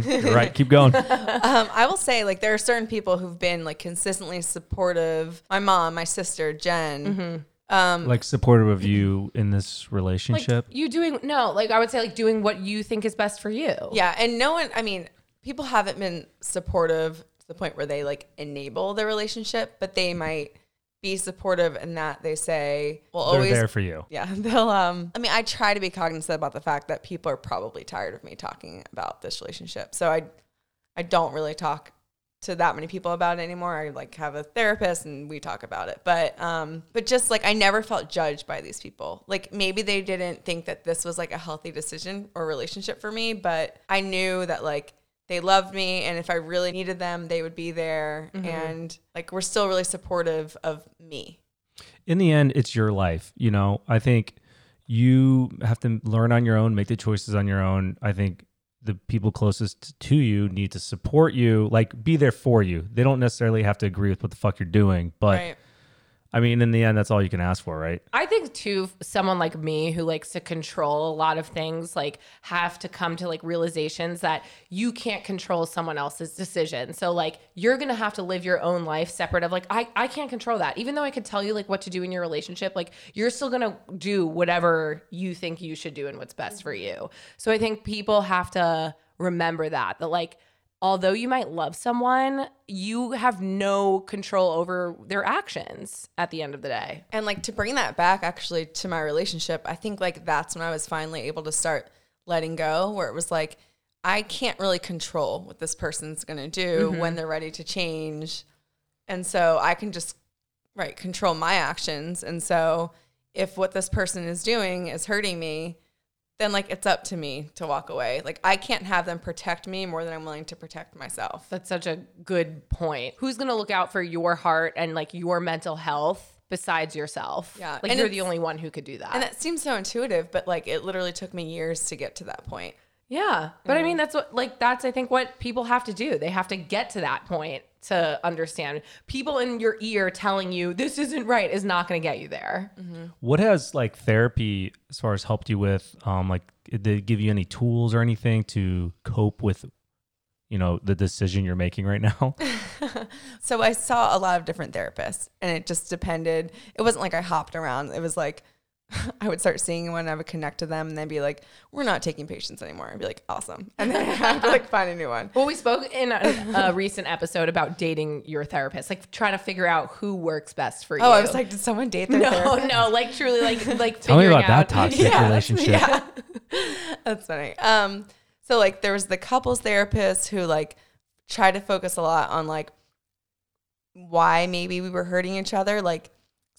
Right. Keep going. Um, I will say, like, there are certain people who've been like consistently supportive. My mom, my sister, Jen. Um, like supportive of you in this like relationship. you doing no, like I would say like doing what you think is best for you. yeah, and no one. I mean, people haven't been supportive to the point where they like enable the relationship, but they might be supportive in that they say, "Well, They're always." there for you. yeah, [laughs] they'll. Um, I mean, I try to be cognizant about the fact that people are probably tired of me talking about this relationship, so I, I don't really talk to that many people about it anymore. I like have a therapist and we talk about it. But um but just like I never felt judged by these people. Like maybe they didn't think that this was like a healthy decision or relationship for me, but I knew that like they loved me and if I really needed them, they would be there mm-hmm. and like we're still really supportive of me. in the end, it's your life. You know, I think you have to learn on your own, make the choices on your own. I think the people closest to you need to support you, like be there for you. They don't necessarily have to agree with what the fuck you're doing, but right. I mean, in the end, that's all you can ask for, right? I think too, someone like me who likes to control a lot of things, like have to come to like realizations that you can't control someone else's decision. So like you're gonna have to live your own life separate of like I I can't control that. Even though I could tell you like what to do in your relationship, like you're still gonna do whatever you think you should do and what's best for you. So I think people have to remember that that like although you might love someone, you have no control over their actions at the end of the day. And like to bring that back actually to my relationship, I think like that's when I was finally able to start letting go, where it was like, I can't really control what this person's gonna do mm-hmm. when they're ready to change. And so I can just, right, control my actions. And so if what this person is doing is hurting me, then like it's up to me to walk away. Like I can't have them protect me more than I'm willing to protect myself. That's such a good point. Who's going to look out for your heart and like your mental health besides yourself? Yeah, Like and you're the only one who could do that. And that seems so intuitive, but like it literally took me years to get to that point. yeah. But I mm-hmm. mean, that's what, like, that's, I think, what people have to do. They have to get to that point to understand. People in your ear telling you this isn't right is not going to get you there. What has like therapy as far as helped you with? Um, like, did it give you any tools or anything to cope with, you know, the decision you're making right now? [laughs] So I saw a lot of different therapists, and it just depended. It wasn't like I hopped around. It was like [laughs] I would start seeing one, I would connect to them, and they'd be like, "We're not taking patients anymore." I'd be like, "Awesome," [laughs] and then I have to like find a new one. Well, we spoke in a, a [laughs] recent episode about dating your therapist, like trying to figure out who works best for you. Oh, I was like, "Did someone date their no, therapist?" no, like truly, like like Tell me figuring about that out- toxic Yeah, relationship. Yeah. That's funny. Um, so like there was the couples therapist who like tried to focus a lot on like why maybe we were hurting each other. Like,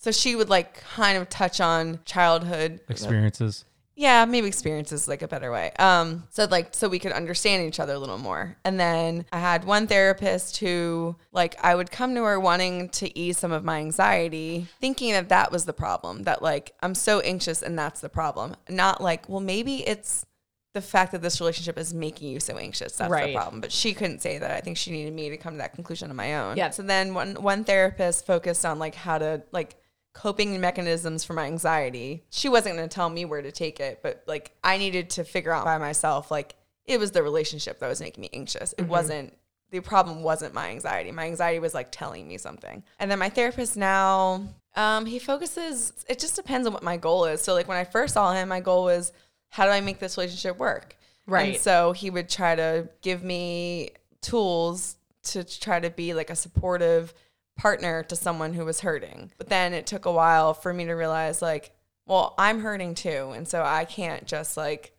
so she would like kind of touch on childhood Experiences. yeah, maybe experience is like a better way. Um, so like so we could understand each other a little more. And then I had one therapist who like I would come to her wanting to ease some of my anxiety, thinking that that was the problem. That like I'm so anxious and that's the problem. Not like, well, maybe it's the fact that this relationship is making you so anxious. That's Right. the problem. But she couldn't say that. I think she needed me to come to that conclusion on my own. Yeah. So then one one therapist focused on like how to like coping mechanisms for my anxiety. She wasn't going to tell me where to take it, but like I needed to figure out by myself like it was the relationship that was making me anxious. It wasn't the problem wasn't my anxiety. My anxiety was like telling me something. And then my therapist now um he focuses it just depends on what my goal is. So like when I first saw him, my goal was how do I make this relationship work? Right. And so he would try to give me tools to try to be like a supportive partner to someone who was hurting. But then it took a while for me to realize like, well, I'm hurting too. And so I can't just like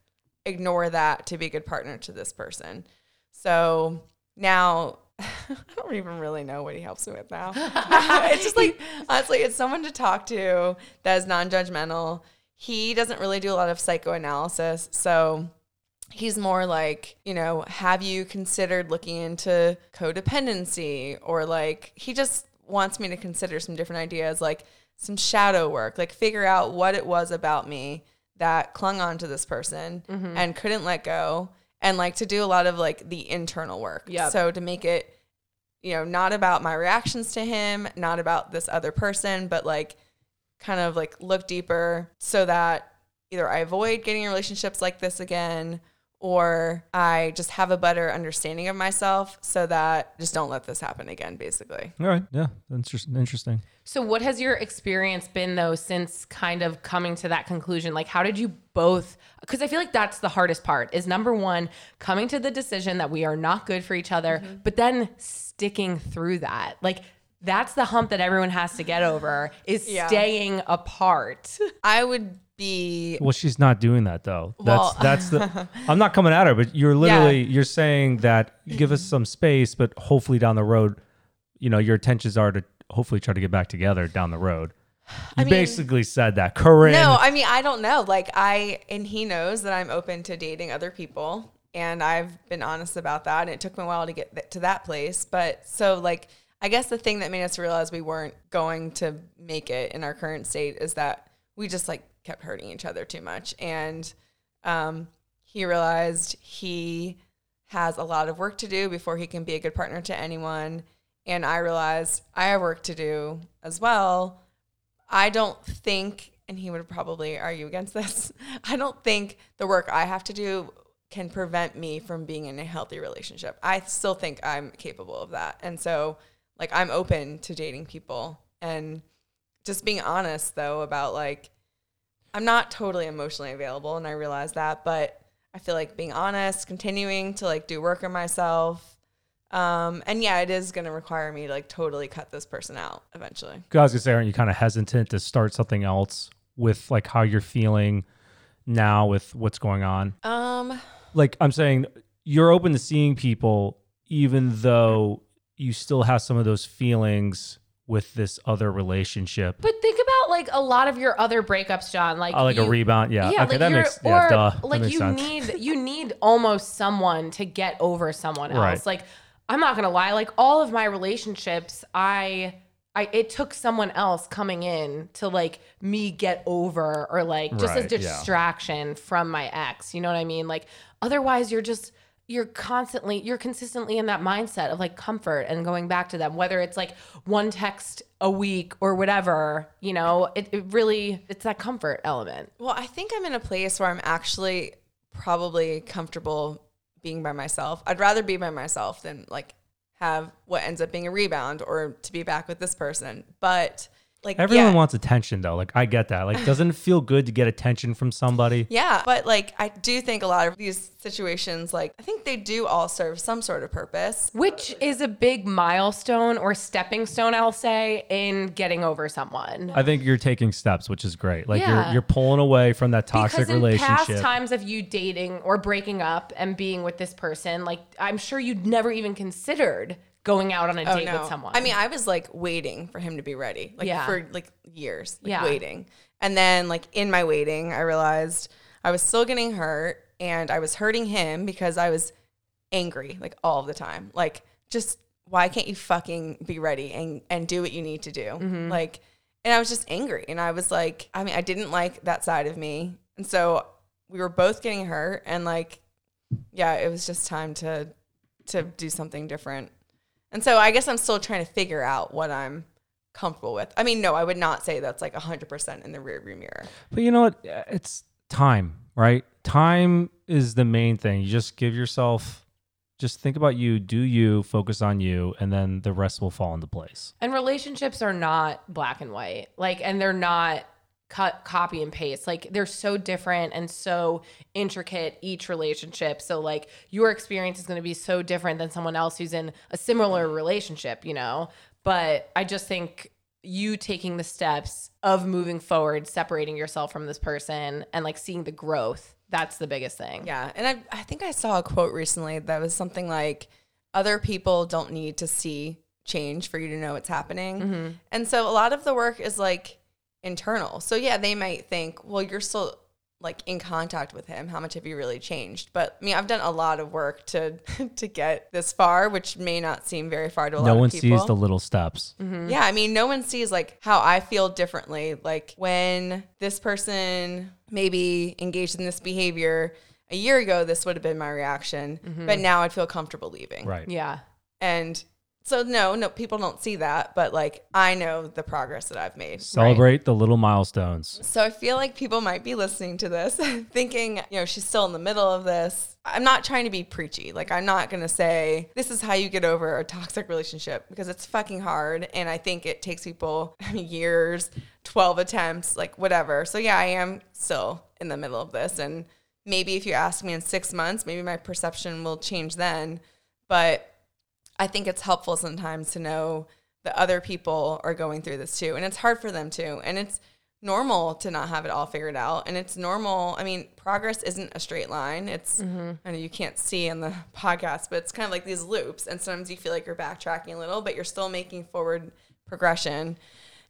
ignore that to be a good partner to this person. So now [laughs] I don't even really know what he helps me with now. [laughs] it's just like honestly, it's someone to talk to that is non-judgmental. He doesn't really do a lot of psychoanalysis, so he's more like, you know, have you considered looking into codependency or like he just wants me to consider some different ideas like some shadow work, like figure out what it was about me that clung on to this person mm-hmm. and couldn't let go and like to do a lot of like the internal work. Yep. So to make it you know, not about my reactions to him, not about this other person, but like kind of like look deeper so that either I avoid getting in relationships like this again or I just have a better understanding of myself so that just don't let this happen again, basically. All right. Yeah. Interesting. Interesting. So, what has your experience been though since kind of coming to that conclusion? Like, how did you both? Because I feel like that's the hardest part is number one, coming to the decision that we are not good for each other, Mm-hmm. but then sticking through that. Like, that's the hump that everyone has to get over is Yeah. staying apart. [laughs] I would be Well, she's not doing that though. Well- that's [laughs] that's the. I'm not coming at her, but you're literally you're saying that give us some space, but hopefully down the road, you know, your intentions are to hopefully try to get back together down the road. [sighs] You mean- basically said that, Corinne. No, I mean, I don't know. Like, I, and he knows that I'm open to dating other people. And I've been honest about that. And it took me a while to get th- to that place. But so, like, I guess the thing that made us realize we weren't going to make it in our current state is that we just like kept hurting each other too much. And um, he realized he has a lot of work to do before he can be a good partner to anyone. And I realized I have work to do as well. I don't think, and he would probably argue against this, [laughs] I don't think the work I have to do can prevent me from being in a healthy relationship. I still think I'm capable of that. And so, like, I'm open to dating people and just being honest, though, about like, I'm not totally emotionally available. And I realize that, but I feel like being honest, continuing to like do work on myself. Um, and yeah, it is going to require me to like totally cut this person out eventually. I was gonna say, aren't you kind of hesitant to start something else with like how you're feeling now with what's going on? Um, Like I'm saying, you're open to seeing people, even though you still have some of those feelings with this other relationship. But think about like a lot of your other breakups, John. Like, Oh, like a rebound. Yeah. Yeah, okay, like that makes yeah, or duh. That like makes you sense. need you need almost someone to get over someone else. Right. Like I'm not gonna lie, like all of my relationships, I I it took someone else coming in to like me get over or like just Right, as yeah. distraction from my ex. You know what I mean? Like otherwise you're just you're constantly you're consistently in that mindset of like comfort and going back to them whether it's like one text a week or whatever you know it, it really it's that comfort element well, I think I'm in a place where I'm actually probably comfortable being by myself. I'd rather be by myself than like have what ends up being a rebound or to be back with this person. But like Everyone yeah. wants attention though. Like I get that. Like doesn't it feel good to get attention from somebody? Yeah, but like I do think a lot of these situations, like I think they do all serve some sort of purpose. Which is a big milestone or stepping stone, I'll say, in getting over someone. I think you're taking steps, which is great. Like Yeah. you're you're pulling away from that toxic because in relationship. past times of you dating or breaking up and being with this person, like I'm sure you'd never even considered going out on a date with someone. Oh, I mean, I was like waiting for him to be ready, like Yeah. for like years, like Yeah. waiting. And then like in my waiting, I realized I was still getting hurt and I was hurting him because I was angry like all the time. Like just why can't you fucking be ready and and do what you need to do? Mm-hmm. Like and I was just angry and I was like, I mean, I didn't like that side of me. And so we were both getting hurt and like yeah, it was just time to to do something different. And so I guess I'm still trying to figure out what I'm comfortable with. I mean, no, I would not say that's like 100% in the rearview mirror. But you know what? Uh, it's time, right? Time is the main thing. You just give yourself, just think about you, do you, focus on you, and then the rest will fall into place. and relationships are not black and white. Like, and they're not cut copy and paste. Like they're so different and so intricate each relationship. So like your experience is going to be so different than someone else who's in a similar relationship, you know? But I just think you taking the steps of moving forward, separating yourself from this person and like seeing the growth, that's the biggest thing. Yeah. And I, I think I saw a quote recently that was something like, other people don't need to see change for you to know it's happening. Mm-hmm. And so a lot of the work is like internal. So yeah, they might think, well, you're still like in contact with him. How much have you really changed? But I mean, I've done a lot of work to [laughs] to get this far, which may not seem very far to a lot of people. no one sees the little steps. Mm-hmm. Yeah, I mean, no one sees like how I feel differently. Like when this person maybe engaged in this behavior a year ago, this would have been my reaction, mm-hmm. but now I'd feel comfortable leaving. Right. Yeah. And so, no, no, people don't see that, but like I know the progress that I've made. Celebrate the little milestones. So I feel like people might be listening to this [laughs] thinking, you know, she's still in the middle of this. I'm not trying to be preachy. Like I'm not going to say this is how you get over a toxic relationship because it's fucking hard and I think it takes people [laughs] years, 12 attempts, like whatever. So yeah, I am still in the middle of this and maybe if you ask me in 6 months, maybe my perception will change then, but I think it's helpful sometimes to know that other people are going through this too. And it's hard for them too. And it's normal to not have it all figured out. And it's normal. I mean, progress isn't a straight line. It's, I know you can't see in the [laughs] podcast, but it's kind of like these loops. And sometimes you feel like you're backtracking a little, but you're still making forward progression.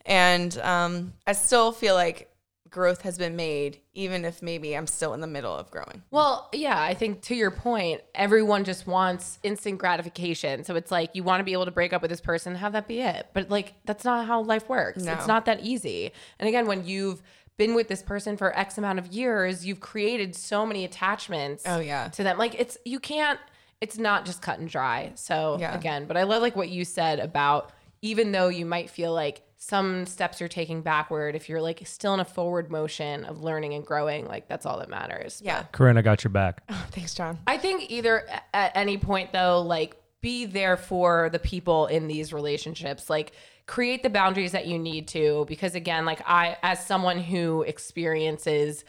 And um, I still feel like growth has been made, even if maybe I'm still in the middle of growing. Well, yeah, I think to your point, everyone just wants instant gratification. So it's like you want to be able to break up with this person, have that be it. But like that's not how life works. No. It's not that easy. And again, when you've been with this person for X amount of years, you've created so many attachments Oh, yeah. to them. Like it's you can't it's not just cut and dry. So Yeah. again, but I love like what you said about even though you might feel like some steps you're taking backward, if you're like still in a forward motion of learning and growing, like that's all that matters. Yeah. Corinne, I got your back. [laughs] Oh, thanks, John. I think either at any point though, like be there for the people in these relationships. Like create the boundaries that you need to because again, like I as someone who experiences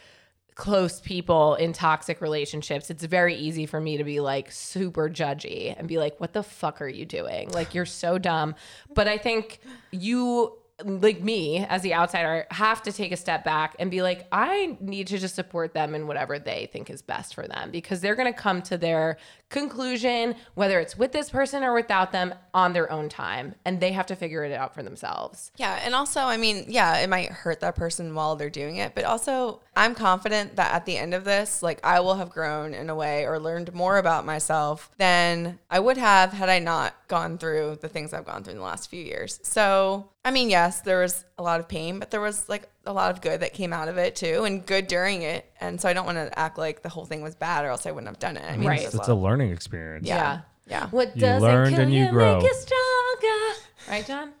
close people in toxic relationships, it's very easy for me to be like super judgy and be like, what the fuck are you doing? Like, you're so dumb. But I think you, like me as the outsider, have to take a step back and be like, I need to just support them in whatever they think is best for them because they're going to come to their conclusion, whether it's with this person or without them, on their own time. And they have to figure it out for themselves. Yeah, and also, I mean, yeah, it might hurt that person while they're doing it, but also, I'm confident that at the end of this, like, I will have grown in a way or learned more about myself than I would have had I not gone through the things I've gone through in the last few years. So, I mean, yes, there was a lot of pain, but there was like a lot of good that came out of it too, and good during it. And so, I don't want to act like the whole thing was bad, or else I wouldn't have done it. I mean, Right. there's It's a a learning experience. Yeah. Yeah. What You doesn't learned kill and you you grow. make you stronger. Right, John?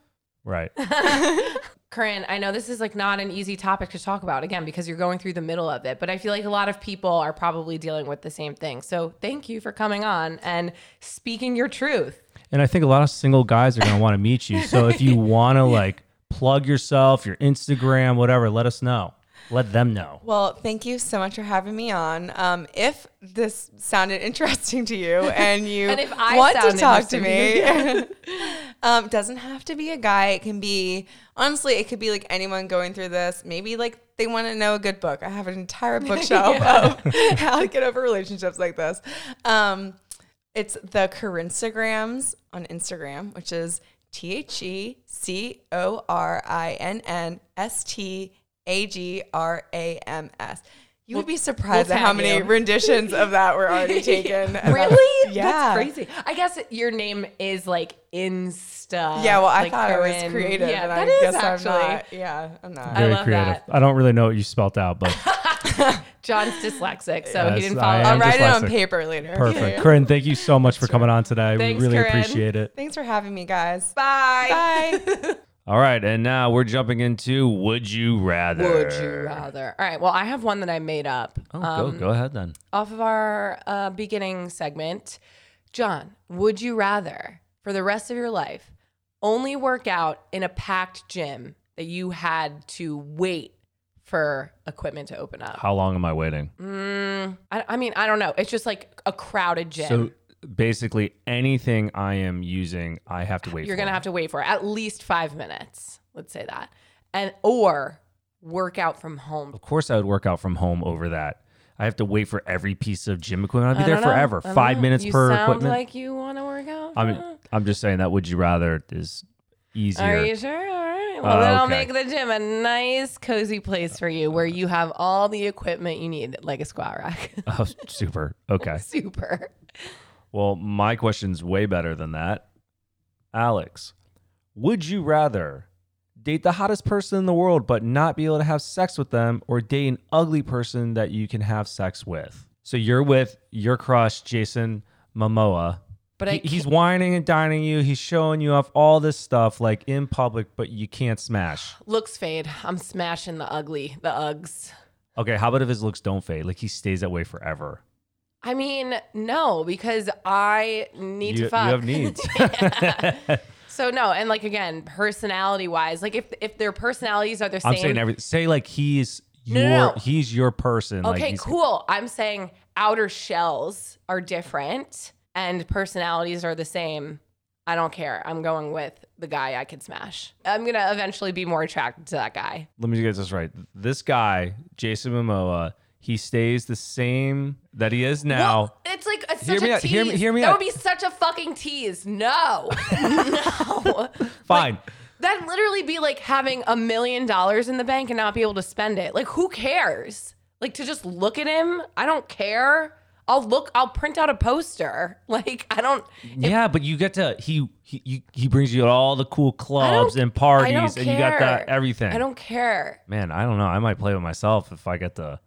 Right. [laughs] Corinne, I know this is like not an easy topic to talk about again because you're going through the middle of it, but I feel like a lot of people are probably dealing with the same thing. So thank you for coming on and speaking your truth. And I think a lot of single guys are going to want to meet you. So if you [laughs] want to like plug yourself, your Instagram, whatever. Let us know. Let them know. Well, thank you so much for having me on. Um, if this sounded [laughs] interesting to you and you And want to talk to me, [laughs] um, doesn't have to be a guy. It can be honestly, it could be like anyone going through this. Maybe like they want to know a good book. I have an entire bookshelf of how to get over relationships like this. Um, it's the Corinnstagrams on Instagram, which is T H E C O R I N N S T A G R A M S. You would be surprised we'll at how many you. renditions of that were already [laughs] taken. Really? Yeah. That's crazy. I guess your name is like Insta. Yeah, well, I like thought it was creative, Yeah, and that I is guess actually. I'm not. Yeah, I'm not. I Very love creative. that. I don't really know what you spelt out, but [laughs] [laughs] John's dyslexic, so Yes, he didn't I follow. am I'll up. write it on paper later. perfect. Corinne, thank you so much for coming on today. Thanks, we really Corinne. appreciate it. Thanks for having me, guys. Bye. Bye. [laughs] All right, and now we're jumping into Would You Rather. Would you rather? All right. Well, I have one that I made up Oh, um, go, go ahead then. off of our uh, beginning segment. John, would you rather for the rest of your life only work out in a packed gym that you had to wait for equipment to open up? How long am I waiting? Mm, I, I mean, I don't know. It's just like a crowded gym. So basically, anything I am using, I have to wait You're for. gonna have to wait for at least five minutes. Let's say that, and or work out from home. Of course, I would work out from home over that. I have to wait for every piece of gym equipment. I'd be there know. forever. Five know. minutes you per sound equipment. like you want to work out. I mean, I'm just saying that would you rather is easier. Are you sure? All right. Well, Uh, then I'll okay. make the gym a nice, cozy place for you where you have all the equipment you need, like a squat rack. [laughs] Oh, super. Okay. [laughs] Super. Well, my question's way better than that. Alex, would you rather date the hottest person in the world but not be able to have sex with them or date an ugly person that you can have sex with? So you're with your crush, Jason Momoa. But I He- he's wining and dining you. He's showing you off all this stuff like in public, but you can't smash. Looks fade. I'm smashing the ugly, the Uggs. Okay, how about if his looks don't fade? Like he stays that way forever. I mean, no, because I need You, to fuck. you have needs. [laughs] [laughs] So no, and like again, personality wise, like if if their personalities are the same. I'm saying everything. Say like he's No, your no, no. he's your person. Okay, he's, cool. I'm saying outer shells are different and personalities are the same. I don't care. I'm going with the guy I could smash. I'm gonna eventually be more attracted to that guy. Let me get this right. This guy, Jason Momoa, he stays the same that he is now. Well, it's like it's Hear such me a out, tease. hear me- hear me that out. would be such a fucking tease. No, [laughs] no. Fine. That'd literally be like having a million dollars in the bank and not be able to spend it. Like, who cares? Like to just look at him. I don't care. I'll look. I'll print out a poster. [laughs] Like I don't. yeah, but you get to he he he brings you to all the cool clubs and parties, and you got that everything. I don't care. Man, I don't know. I might play with myself if I get to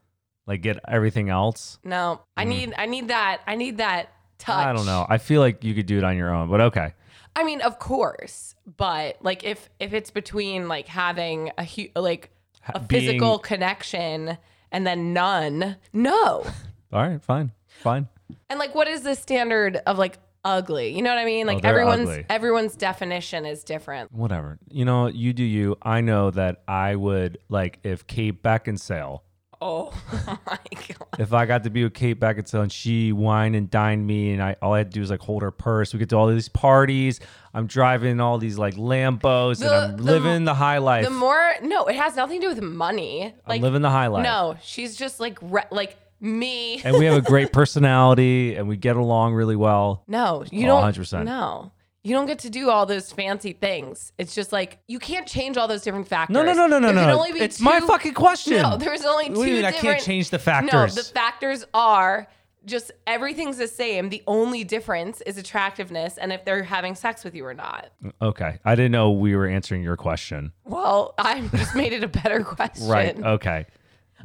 like get everything else. No, I need. I need that. I need that touch. Mm. I don't know. I feel like you could do it on your own, but okay. I mean, of course, but like if if it's between like having a hu- like a being- physical connection and then none, no. [laughs] All right, fine, fine. And like, what is the standard of like ugly? You know what I mean? Oh, like Oh, they're everyone's ugly. everyone's definition is different. Whatever. You know, you do you. I know that I would like if Kate Beckinsale Oh [laughs] my god. if I got to be with Kate Beckinsale and she wine and dined me and I all I had to do was like hold her purse. We get to all these parties. I'm driving all these like Lambos The- and I'm the- living the high life. The more no, it has nothing to do with money. Like I'm living the high life. no, she's just like re- like me. And we have a great personality and we get along really well. No, you don't. 100%. No, you don't get to do all those fancy things. It's just like you can't change all those different factors. No, no, no, no, no, There can no. only be It's my two- fucking question. No, there's only two What do you mean I can't change the factors? No, the factors are just everything's the same. The only difference is attractiveness and if they're having sex with you or not. Okay. I didn't know we were answering your question. Well, I [laughs] just made it a better question. Right. Okay.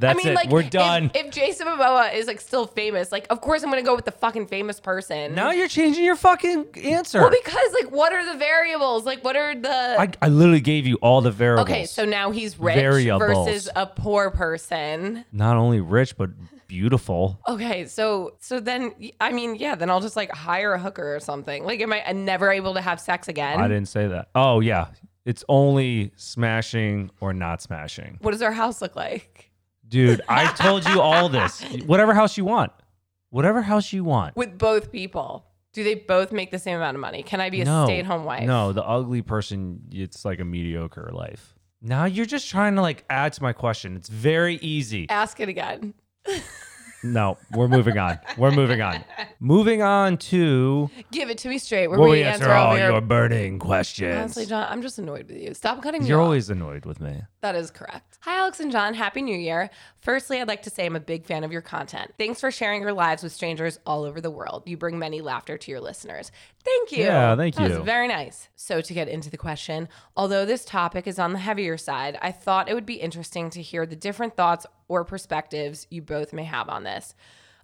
That's I mean, it. like, we're if- done. If, Jason Momoa is like still famous, like, of course I'm gonna go with the fucking famous person. now you're changing your fucking answer. well, because like, what are the variables? Like, what are the I, I literally gave you all the variables. Okay, so now he's rich Variables. versus a poor person. not only rich but beautiful. Okay, so so then I mean, yeah, then I'll just like hire a hooker or something. Like, am I uh, never able to have sex again? I didn't say that. Oh yeah, It's only smashing or not smashing. What does our house look like? Dude, I told you all this. Whatever house you want. Whatever house you want. With both people. Do they both make the same amount of money? Can I be a no, stay at home wife? No, the ugly person, it's like a mediocre life. Now you're just trying to like add to my question. It's very easy. Ask it again. [laughs] No, we're moving on. We're moving on. Moving on to Give it to me straight. Where we we answer, all your. burning questions. Honestly, John, I'm just annoyed with you. Stop cutting me You're off. always annoyed with me. That is correct. Hi, Alex and John. Happy New Year. Firstly, I'd like to say I'm a big fan of your content. Thanks for sharing your lives with strangers all over the world. You bring many laughter to your listeners. Thank you. Yeah, thank That you. was very nice. So, to get into the question, although this topic is on the heavier side, I thought it would be interesting to hear the different thoughts or perspectives you both may have on this.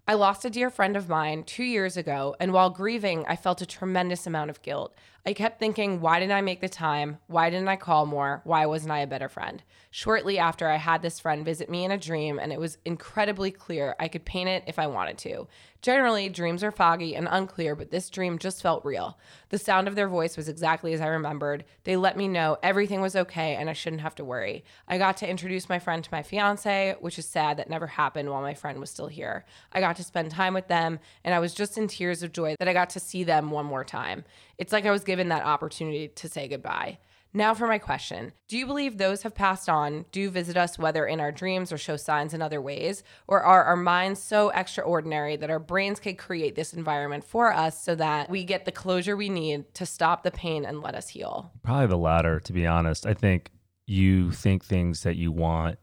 I lost a dear friend of mine two years ago, and while grieving, I felt a tremendous amount of guilt. I kept thinking, why didn't I make the time? Why didn't I call more? Why wasn't I a better friend? Shortly after, I had this friend visit me in a dream, and it was incredibly clear. I could paint it if I wanted to. Generally, dreams are foggy and unclear, but this dream just felt real. The sound of their voice was exactly as I remembered. They let me know everything was okay and I shouldn't have to worry. I got to introduce my friend to my fiance, which is sad that never happened while my friend was still here. I got to spend time with them, and I was just in tears of joy that I got to see them one more time. It's like I was given that opportunity to say goodbye. Now for my question. Do you believe those have passed on do visit us whether in our dreams or show signs in other ways? Or are our minds so extraordinary that our brains can create this environment for us so that we get the closure we need to stop the pain and let us heal? Probably the latter, to be honest. I think you think things that you want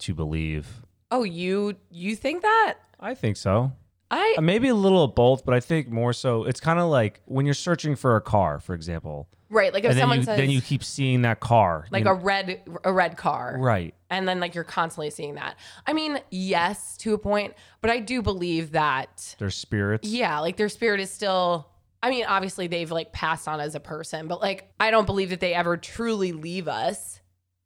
to believe. Oh, you you think that? I think so. I Uh, Maybe a little of both, but I think more so. It's kind of like when you're searching for a car, for example, right, like if and then someone you, says then you keep seeing that car, like you a red a red car. right. and then like you're constantly seeing that. I mean, yes, to a point, but I do believe that Their spirits. yeah, like their spirit is still I mean, obviously they've like passed on as a person, but like I don't believe that they ever truly leave us.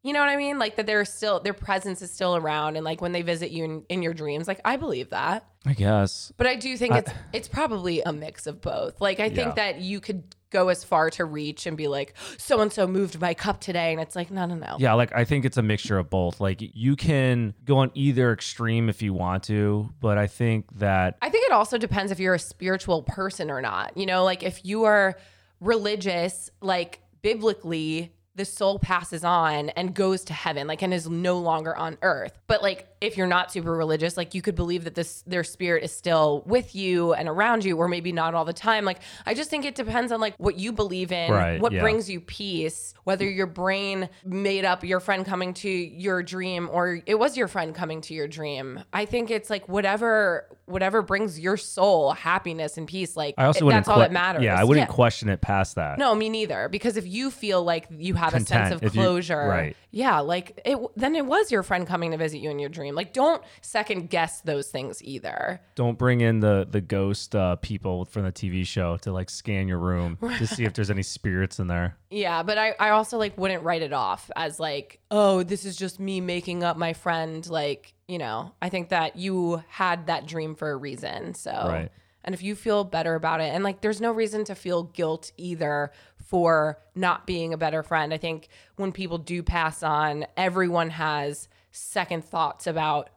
You know what I mean? Like that they're still their presence is still around and like when they visit you in, in your dreams, like I believe that. I guess. But I do think I- it's it's probably a mix of both. Like I think Yeah. that you could go as far to reach and be like, so and so moved my cup today, and it's like, no, no, no. Yeah, like I think it's a mixture of both. Like you can go on either extreme if you want to, but I think that I think it also depends if you're a spiritual person or not. You know, like if you are religious, like biblically, the soul passes on and goes to heaven, like and is no longer on earth. But like if you're not super religious, like you could believe that this their spirit is still with you and around you, or maybe not all the time. Like I just think it depends on like what you believe in, Right, what yeah. brings you peace, whether your brain made up your friend coming to your dream or it was your friend coming to your dream. I think it's like whatever whatever brings your soul happiness and peace. Like I also it- that's all que- that matters. Yeah, I wouldn't question it past that. no, me neither. Because if you feel like you have a sense of if you- closure, right. Yeah, like it, then it was your friend coming to visit you in your dream. Like, don't second guess those things either. Don't bring in the the ghost uh, people from the TV show to like scan your room [laughs] to see if there's any spirits in there. Yeah, but I, I also like wouldn't write it off as like, oh, this is just me making up my friend. Like, you know, I think that you had that dream for a reason. So, Right. and if you feel better about it, and like, there's no reason to feel guilt either for not being a better friend. I think when people do pass on, everyone has second thoughts about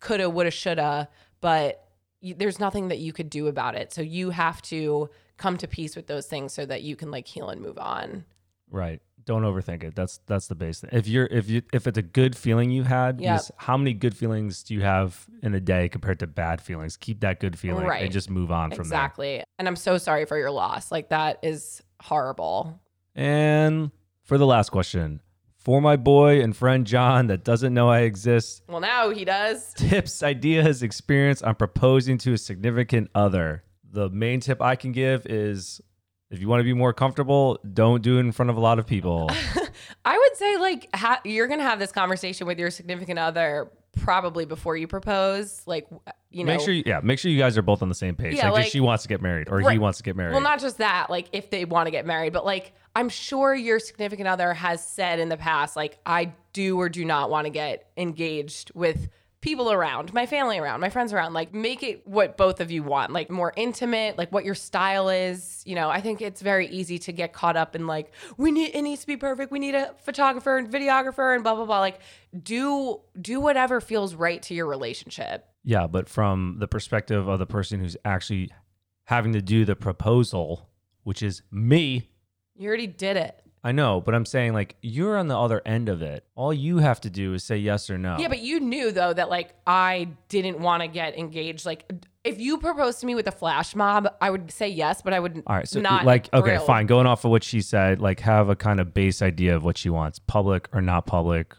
coulda, woulda, shoulda, but y- there's nothing that you could do about it. So you have to come to peace with those things so that you can like heal and move on. Right. Don't overthink it. That's that's the base thing. If you're if you if it's a good feeling you had, Yep. how many good feelings do you have in a day compared to bad feelings? Keep that good feeling Right. and just move on from that. exactly. And I'm so sorry for your loss. Like that is horrible. And for the last question, for my boy and friend John that doesn't know I exist, Well, now he does. tips, ideas, experience on proposing to a significant other. The main tip I can give is if you want to be more comfortable, don't do it in front of a lot of people. [laughs] I would say like ha- you're gonna have this conversation with your significant other probably before you propose. Like you know, make sure, you, yeah, make sure you guys are both on the same page. Yeah, like, if she wants to get married or he wants to get married. Well, not just that, like if they want to get married, but like I'm sure your significant other has said in the past, like, I do or do not want to get engaged with people around, my family around, my friends around. Like, make it what both of you want, like more intimate, like what your style is. You know, I think it's very easy to get caught up in like, we need it needs to be perfect. We need a photographer and videographer and blah blah blah. Like, do do whatever feels right to your relationship. Yeah, but from the perspective of the person who's actually having to do the proposal, which is me, You already did it. I know, but I'm saying like you're on the other end of it. All you have to do is say yes or no. Yeah, but you knew though that like I didn't want to get engaged. Like if you proposed to me with a flash mob, I would say yes, but I would all right, so not like okay, thrilled. fine. Going off of what she said, like have a kind of base idea of what she wants, public or not public,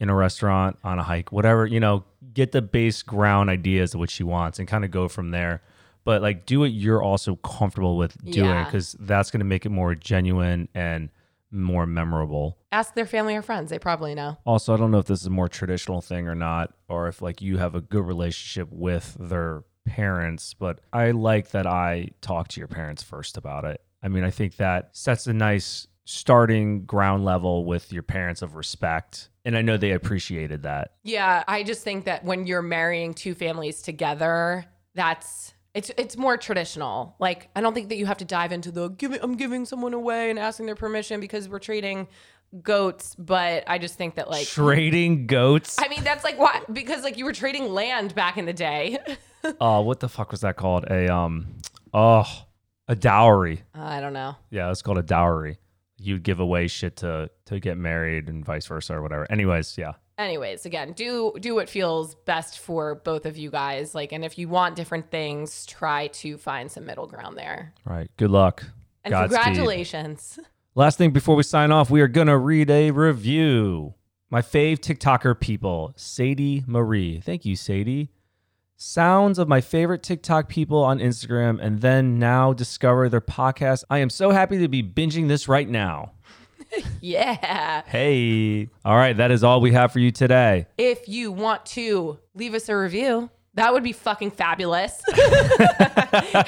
in a restaurant, on a hike, whatever, you know, get the base ground ideas of what she wants and kind of go from there. But like do what you're also comfortable with doing Yeah. cuz that's going to make it more genuine and more memorable. Ask their family or friends. They probably know. Also, I don't know if this is a more traditional thing or not, or if like you have a good relationship with their parents, but I like that I talk to your parents first about it. I mean, I think that sets a nice starting ground level with your parents of respect. And I know they appreciated that. Yeah, I just think that when you're marrying two families together, that's it's it's more traditional. Like I don't think that you have to dive into the giving I'm giving someone away and asking their permission because we're trading goats, but I just think that like Trading goats. I mean that's like what because like you were trading land back in the day. Oh, [laughs] what the fuck was that called? A um oh, a dowry. I don't know. Yeah, it's called a dowry. You'd give away shit to to get married and vice versa or whatever. Anyways, yeah. Anyways again do do what feels best for both of you guys like and if you want different things try to find some middle ground there right Good luck. and Godspeed. congratulations Last thing before we sign off, we are going to read a review. My fave TikToker people, Sadie Marie. Thank you, Sadie. Sounds of my favorite TikTok people on Instagram and then now discover their podcast. I am so happy to be binging this right now. [laughs] yeah Hey. All right. That is all we have for you today. if you want to leave us a review that would be fucking fabulous [laughs]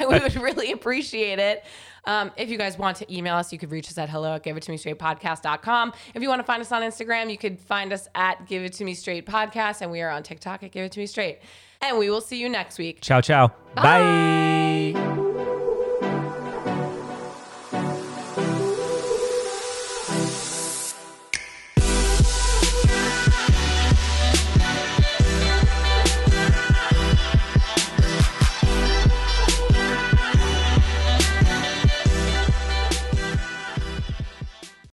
we would really appreciate it um, if you guys want to email us, you could reach us at hello at give it to me straight podcast.com. If you want to find us on Instagram, you could find us at give it to me straight podcast. And we are on TikTok at give it to me straight. And we will see you next week. Ciao, ciao. Bye.